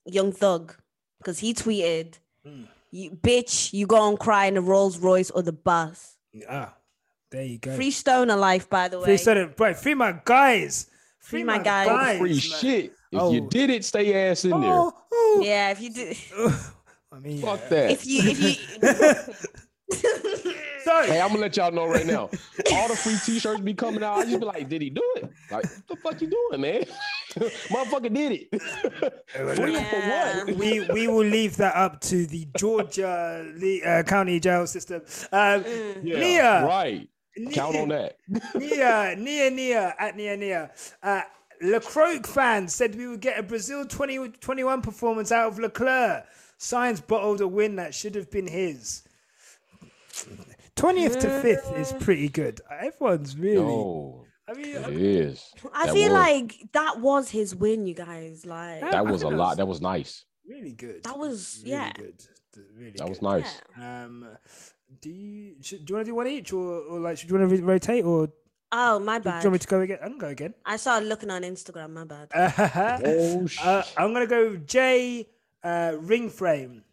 Young Thug because he tweeted, Hmm. "You bitch, you go and cry in a Rolls Royce or the bus." ah, there you go. Free stoner life, by the way. Free soda, right? Free my guys. Free my guys. Free shit. If Oh. you did it, stay ass in there. Oh, oh. Yeah, if you did. I mean, Fuck yeah. that. if you if you, Sorry. Hey, I'm gonna let y'all know right now. All the free t-shirts be coming out. I just be like, did he do it? Like, what the fuck you doing, man? Motherfucker did it. Free him for what? we we will leave that up to the Georgia uh, County Jail system. Um, Yeah, Nia, right. Count on that. Nia, Nia, Nia, at Nia, Nia. Uh, Lecroix fans said we would get a Brazil 2021 performance out of Leclerc. Sainz bottled a win that should have been his. 20th to 5th is pretty good. Everyone's really. No, I mean, it is. I That feel was- like that was his win, you guys. Like That- that was a that lot. was- That was nice. really good. that was really yeah. good. Really That was good. nice. Um, do you should, do you want to do one each or, or like should you want to rotate or Oh my bad Do you want me to go again? I can go again. I started looking on Instagram. My bad. Oh Uh, shit. I'm gonna go J uh, ring frame.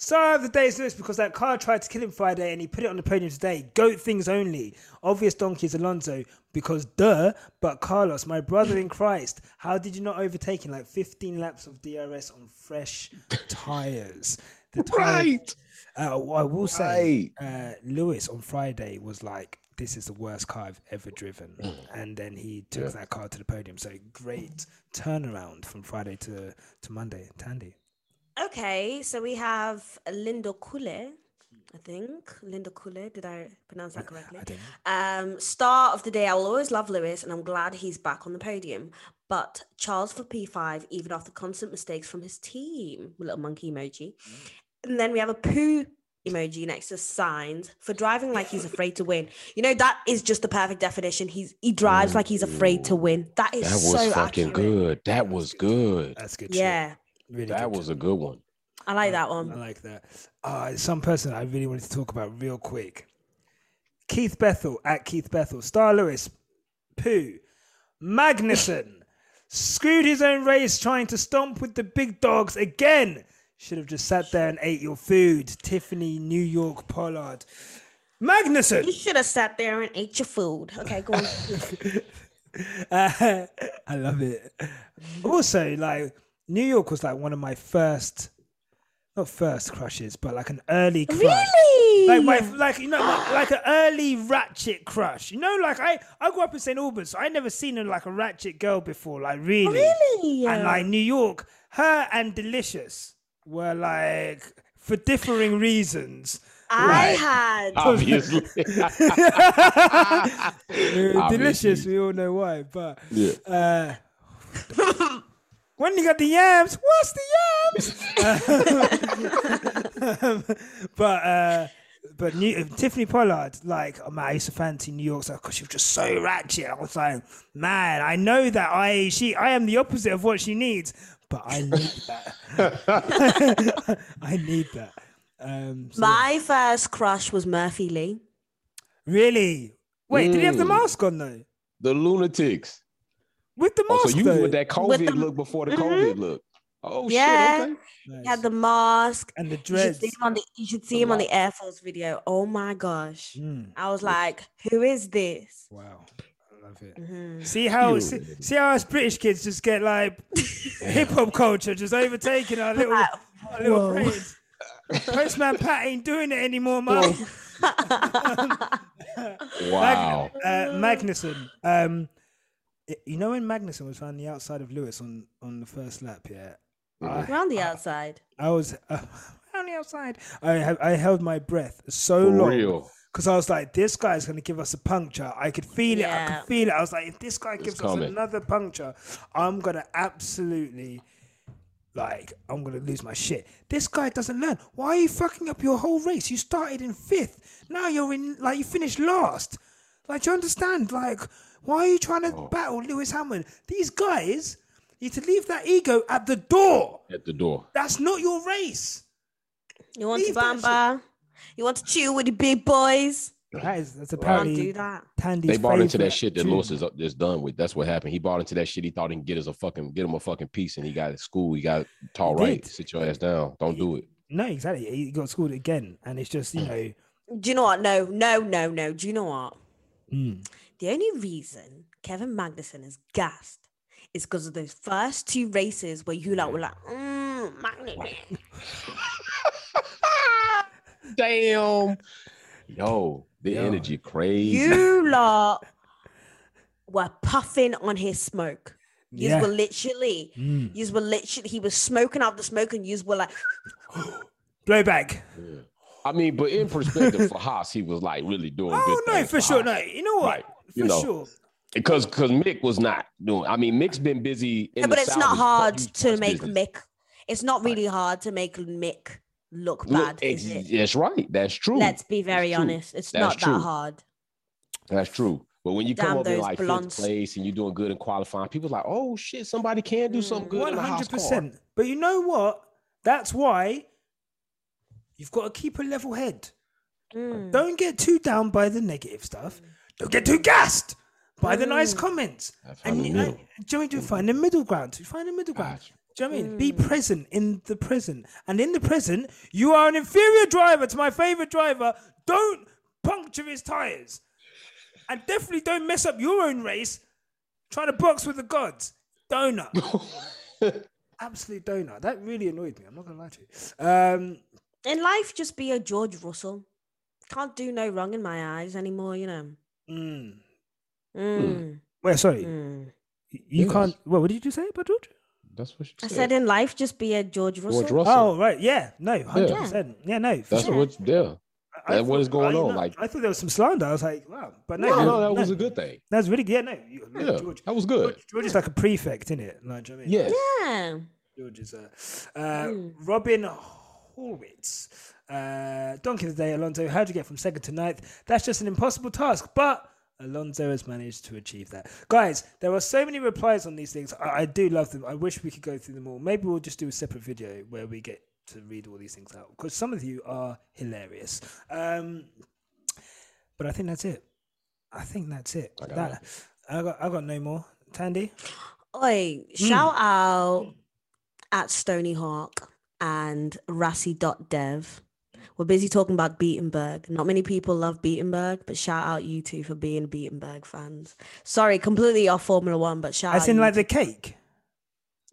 Star of the day is Lewis because that car tried to kill him Friday and he put it on the podium today. Goat things only. Obvious donkey is Alonso because duh. But Carlos, my brother in Christ, how did you not overtake him like 15 laps of DRS on fresh tires? The tire- right. Uh, I will say, uh, Lewis on Friday was like, "This is the worst car I've ever driven," and then he took that car to the podium. So great turnaround from Friday to to Monday. Thandie, Okay, so we have Linda Kule. I think Linda Kule. Did I pronounce that correctly? I don't know. Um, star of the day. I'll always love Lewis, and I'm glad he's back on the podium. But Charles for P5, even after constant mistakes from his team, little monkey emoji. And then we have a poo emoji next to Sainz for driving like he's afraid to win. You know that is just the perfect definition. He's he drives like he's afraid to win. That is That was so fucking accurate. good. That was good. That's good. shit. Yeah, really. That good. was a good one. I like that one. I like that. Uh, some person I really wanted to talk about real quick. Keith Bethel at Keith Bethel. Star Lewis. Pooh. Magnussen. Screwed his own race trying to stomp with the big dogs again. Should have just sat there and ate your food. Tiffany, New York, Pollard. Magnussen. You should have sat there and ate your food. Okay, go on. Uh, I love it. Also, like New York was like one of my first, not first crushes, but like an early crush. really? Like my, like you know, like, like an early ratchet crush. You know, like I, I grew up in St Albans, so I never seen a, like a ratchet girl before. Like really, really? and like New York, her and Delicious were like for differing reasons. I had. Obviously. Delicious, we all know why, but Yeah. uh, when you got the yams, what's the yams? Um, but uh, but New, Tiffany Pollard, like, oh man, I used to fancy New York because she was just so ratchet. I was like, man, I know that I she I am the opposite of what she needs, but I need that. I need that. Um, so- My first crush was Murphy Lee. really? Wait, did he have the Mm. mask on though? the lunatics. With the Oh, mask so you though? with that COVID With the- look before the Mhm. COVID look. Oh Yeah. shit. Okay. Nice. He had the mask. and the You should dreads. see him on the, you should see him on the Air Force video. Oh my gosh. Mm, I was like, who is this? wow. Love it. Mhm. See how see, see how us British kids just get like hip hop culture just overtaking our little our little Whoa. brains. Postman Pat ain't doing it anymore, man. Wow. uh, Magnussen. Um, you know when Magnussen was on the outside of Lewis on on the first lap, yeah. Mhm. Around the outside. I was uh, on the outside. I I held my breath so For long real. Because I was like, this guy's gonna give us a puncture. I could feel it. I could feel it. I was like, if this guy gives us coming. another puncture, I'm gonna absolutely. Like, I'm gonna lose my shit. This guy doesn't learn. Why are you fucking up your whole race? You started in fifth. Now you're in like you finished last. Like, do you understand? Like, why are you trying to Oh. battle Lewis Hamilton? These guys need to leave that ego at the door. At the door. That's not your race. You want to Leave that shit. bamba? You want to chill with the big boys? That is that's Can't apparently do that. Thandie's They bought into that shit that tune. Lewis is, is done with. That's what happened. He bought into that shit. He thought he can get us a fucking get him a fucking piece, and he got at school. He got taught He right. did. Sit your ass down. Don't do it. No, exactly. He got schooled again, and it's just you know. Do you know what? No, no, no, no. Do you know what? mm. The only reason Kevin Magnussen is gassed is because of those first two races where you like were like, mm, Magnussen. Damn. Yo, the Yo. energy crazy. you lot were puffing on his smoke. You Yeah. were literally, Mm. you were literally, he was smoking out the smoke, and you were like, Blowback. Yeah. I mean, but in perspective for Haas, he was like really doing Oh good. no, things for sure. Haas. No, you know what? Right, For you know. sure. Because because Mick was not doing. I mean, Mick's been busy. In Yeah, but the it's not hard to make business. Mick. It's not really hard to make Mick look Look, bad, is it? That's right. That's true. Let's be very honest. It's That's not true. that hard. That's true. But when you Damn come up in those like blondes. fifth place and you're doing good and qualifying, people like, oh shit, somebody can do something good One in a house hundred car. percent. But you know what? That's why you've got to keep a level head. Mm. Don't get too down by the negative stuff. Don't get too gassed by the nice Mm. comments. I found And the you, middle. and- do you know what I find the middle ground. Find the middle ground. Gotcha. Do you know what I mean? Be Mm. present in the present. And in the present, you are an inferior driver to my favorite driver. Don't puncture his tires. And definitely don't mess up your own race trying to box with the gods. Donut. Absolute donut. That really annoyed me. I'm not going to lie to you. Um, In life, just be a George Russell. Can't do no wrong in my eyes anymore, you know. mm. Mm. Wait, sorry. Mm. You can't. Well, what did you say about George? That's what she I said. said in life, just be a George Russell. George Russell. Oh, right. Yeah. No, 100%. Yeah, no. That's sure. what. Yeah. I that's what thought- is going I, on, you know, like- I thought there was some slander. I was like, wow. But no, No, no, no, that no, was a good thing. That's really good. Yeah, no. you- no, Yeah, George, that was good. George, George is like a prefect, isn't it? Like, do you know what I mean? Yes. Yeah. George is uh, uh, Mm. Robin Horwitz. Uh, donkey of the day, Alonso. How'd you get from second to ninth? That's just an impossible task, but Alonso has managed to achieve that. Guys, there are so many replies on these things. I, I do love them. I wish we could go through them all. Maybe we'll just do a separate video where we get to read all these things out because some of you are hilarious. Um, but I think that's it. I think that's it. I got That, I got I got no more. Thandie. Oi, Hmm. shout out at Stony Hawk and Rassi.dev. We're busy talking about Beatenberg. Not many people love Beatenberg, but shout out you two for being Beatenberg fans. Sorry, completely off Formula One, but shout As out in you like two. the cake.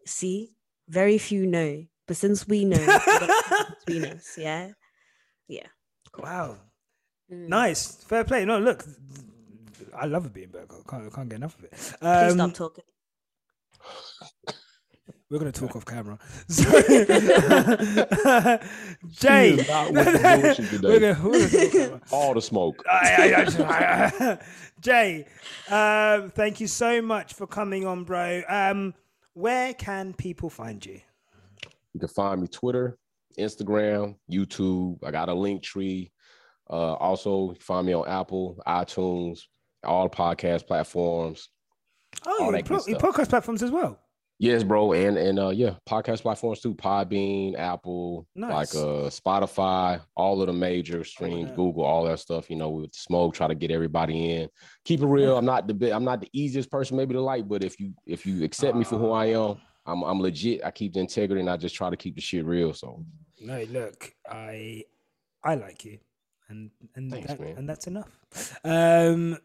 See, very few know, but since we know, we gotta keep it between us, yeah, yeah. Wow. Mm. Nice. Fair play. No, look, I love a Beanberg. I can't, I can't get enough of it. Please Um, stop talking. We're going to talk off camera. So- Jay. She is not with the bullshit today. we're gonna, gonna. All the smoke. Jay, um, thank you so much for coming on, bro. Um, where can people find you? You can find me Twitter, Instagram, YouTube. I got a link tree. Uh, also, find me on Apple, iTunes, all podcast platforms. Oh, pro- good your stuff. podcast platforms as well. Yes, bro, and and uh, yeah, podcast platforms too. Podbean, Apple, Nice. like uh, Spotify, all of the major streams, yeah. Google, all that stuff. You know, with the smoke, try to get everybody in. Keep it real. I'm not the bit. I'm not the easiest person maybe to like, but if you if you accept me for who I am, I'm I'm legit. I keep the integrity, and I just try to keep the shit real. So No, look, I I like you, and and Thanks, that, man. and that's enough. Um,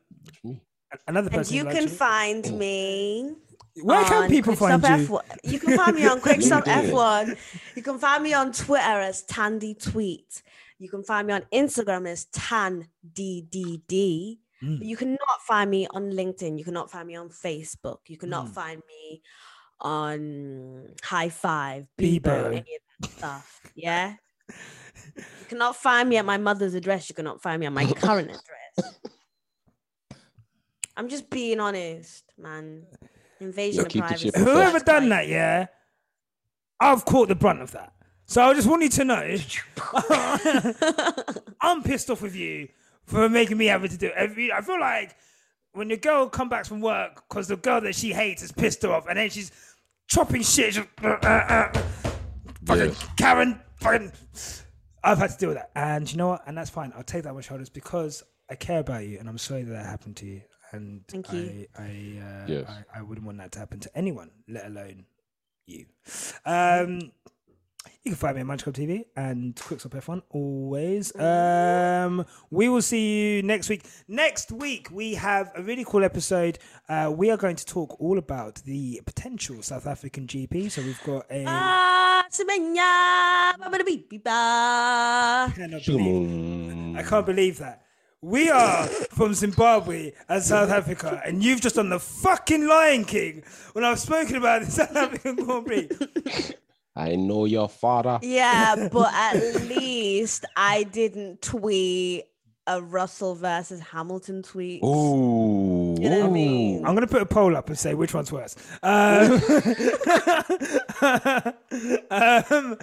me. Another And you can likes find me. Where can on people find Quick Stop you? F1. You can find me on Quick Stop Yeah. F1. You can find me on Twitter as Tandy Tweet. You can find me on Instagram as Tan DDD. Mm. But you cannot find me on LinkedIn. You cannot find me on Facebook. You cannot Mm. find me on Hi5, Bebo. Bebo, any of that stuff. Yeah. You cannot find me at my mother's address. You cannot find me at my current address. I'm just being honest, man. Invasion of privacy. Whoever done that, yeah, I've caught the brunt of that. So I just want you to know, I'm pissed off with you for making me have to do it. Every- I feel like when the girl come back from work because the girl that she hates has pissed her off, and then she's chopping shit, just, uh, uh, uh, fucking Yes. Karen, fucking. I've had to deal with that, and you know what? And that's fine. I'll take that on my shoulders because I care about you, and I'm sorry that that happened to you. And Thank you. I, I, uh, Yes. I, I wouldn't want that to happen to anyone, let alone you. Um, you can find me on Munch Club TV and Quick Stop F1 always. Um, we will see you next week. Next week we have a really cool episode. Uh, we are going to talk all about the potential South African GP. So we've got a. Ah, semenya, ba-ba-da-beep-beep-ba. cannot believe- I can't believe that. We are from Zimbabwe and South Africa, and you've just done the fucking Lion King when I've spoken about the South African Grand Prix. I know your father. Yeah, but at least I didn't tweet a Russell versus Hamilton tweet. Ooh. You know what I mean? I'm going to put a poll up and say which one's worse. Um, um,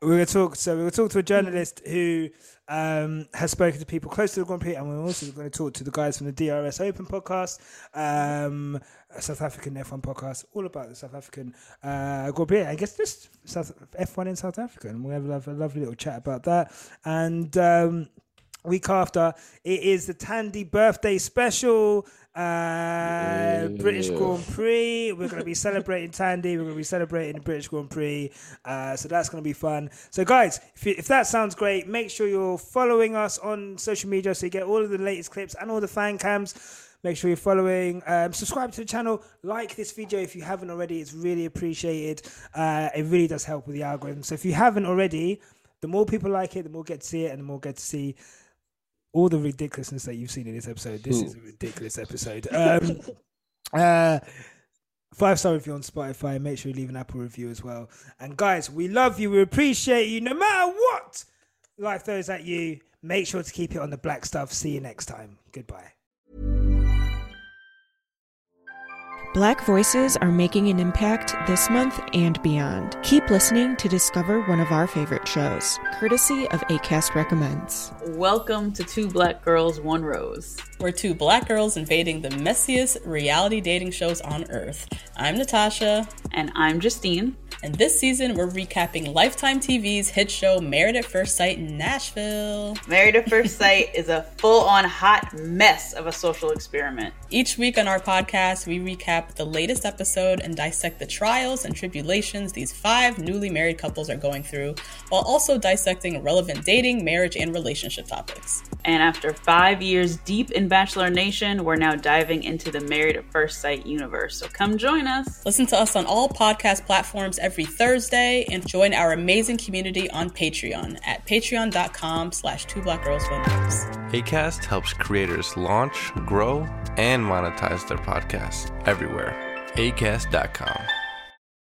we're going to talk. So we're going to talk to a journalist who um, has spoken to people close to the Grand Prix, and we're also going to talk to the guys from the DRS Open podcast, um, South African F1 podcast, all about the South African uh, Grand Prix. I guess just South F1 in South Africa, and we have a, a lovely little chat about that. And um, week after it is the Thandie birthday special uh British Grand Prix we're going to be celebrating Thandie we're going to be celebrating the British Grand Prix uh so that's going to be fun so guys if, you, if that sounds great make sure you're following us on social media so you get all of the latest clips and all the fan cams Make sure you're following. Um, subscribe to the channel. Like this video if you haven't already. It's really appreciated. Uh, it really does help with the algorithm. So if you haven't already, the more people like it, the more get to see it, and the more get to see all the ridiculousness that you've seen in this episode. This is a ridiculous episode. Um, uh, five star review on Spotify. Make sure you leave an Apple review as well. And guys, we love you. We appreciate you. No matter what life throws at you, make sure to keep it on the black stuff. See you next time. Goodbye. Black voices are making an impact this month and beyond. Keep listening to discover one of our favorite shows, courtesy of ACAST Recommends. Welcome to Two Black Girls, One Rose. We're two black girls invading the messiest reality dating shows on earth. I'm Natasha, And I'm Justine. And this season we're recapping Lifetime TV's hit show Married at First Sight in Nashville. Married at First Sight is a full on hot mess of a social experiment. Each week on our podcast, we recap the latest episode and dissect the trials and tribulations these five newly married couples are going through, while also dissecting relevant dating, marriage, and relationship topics. And after five years deep in Bachelor Nation, we're now diving into the Married at First Sight universe. So come join us. Listen to us on all podcast platforms every Thursday and join our amazing community on Patreon at patreon.com slash two black girls one rose. ACAST helps creators launch, grow, and monetize their podcasts everywhere. ACAST.com.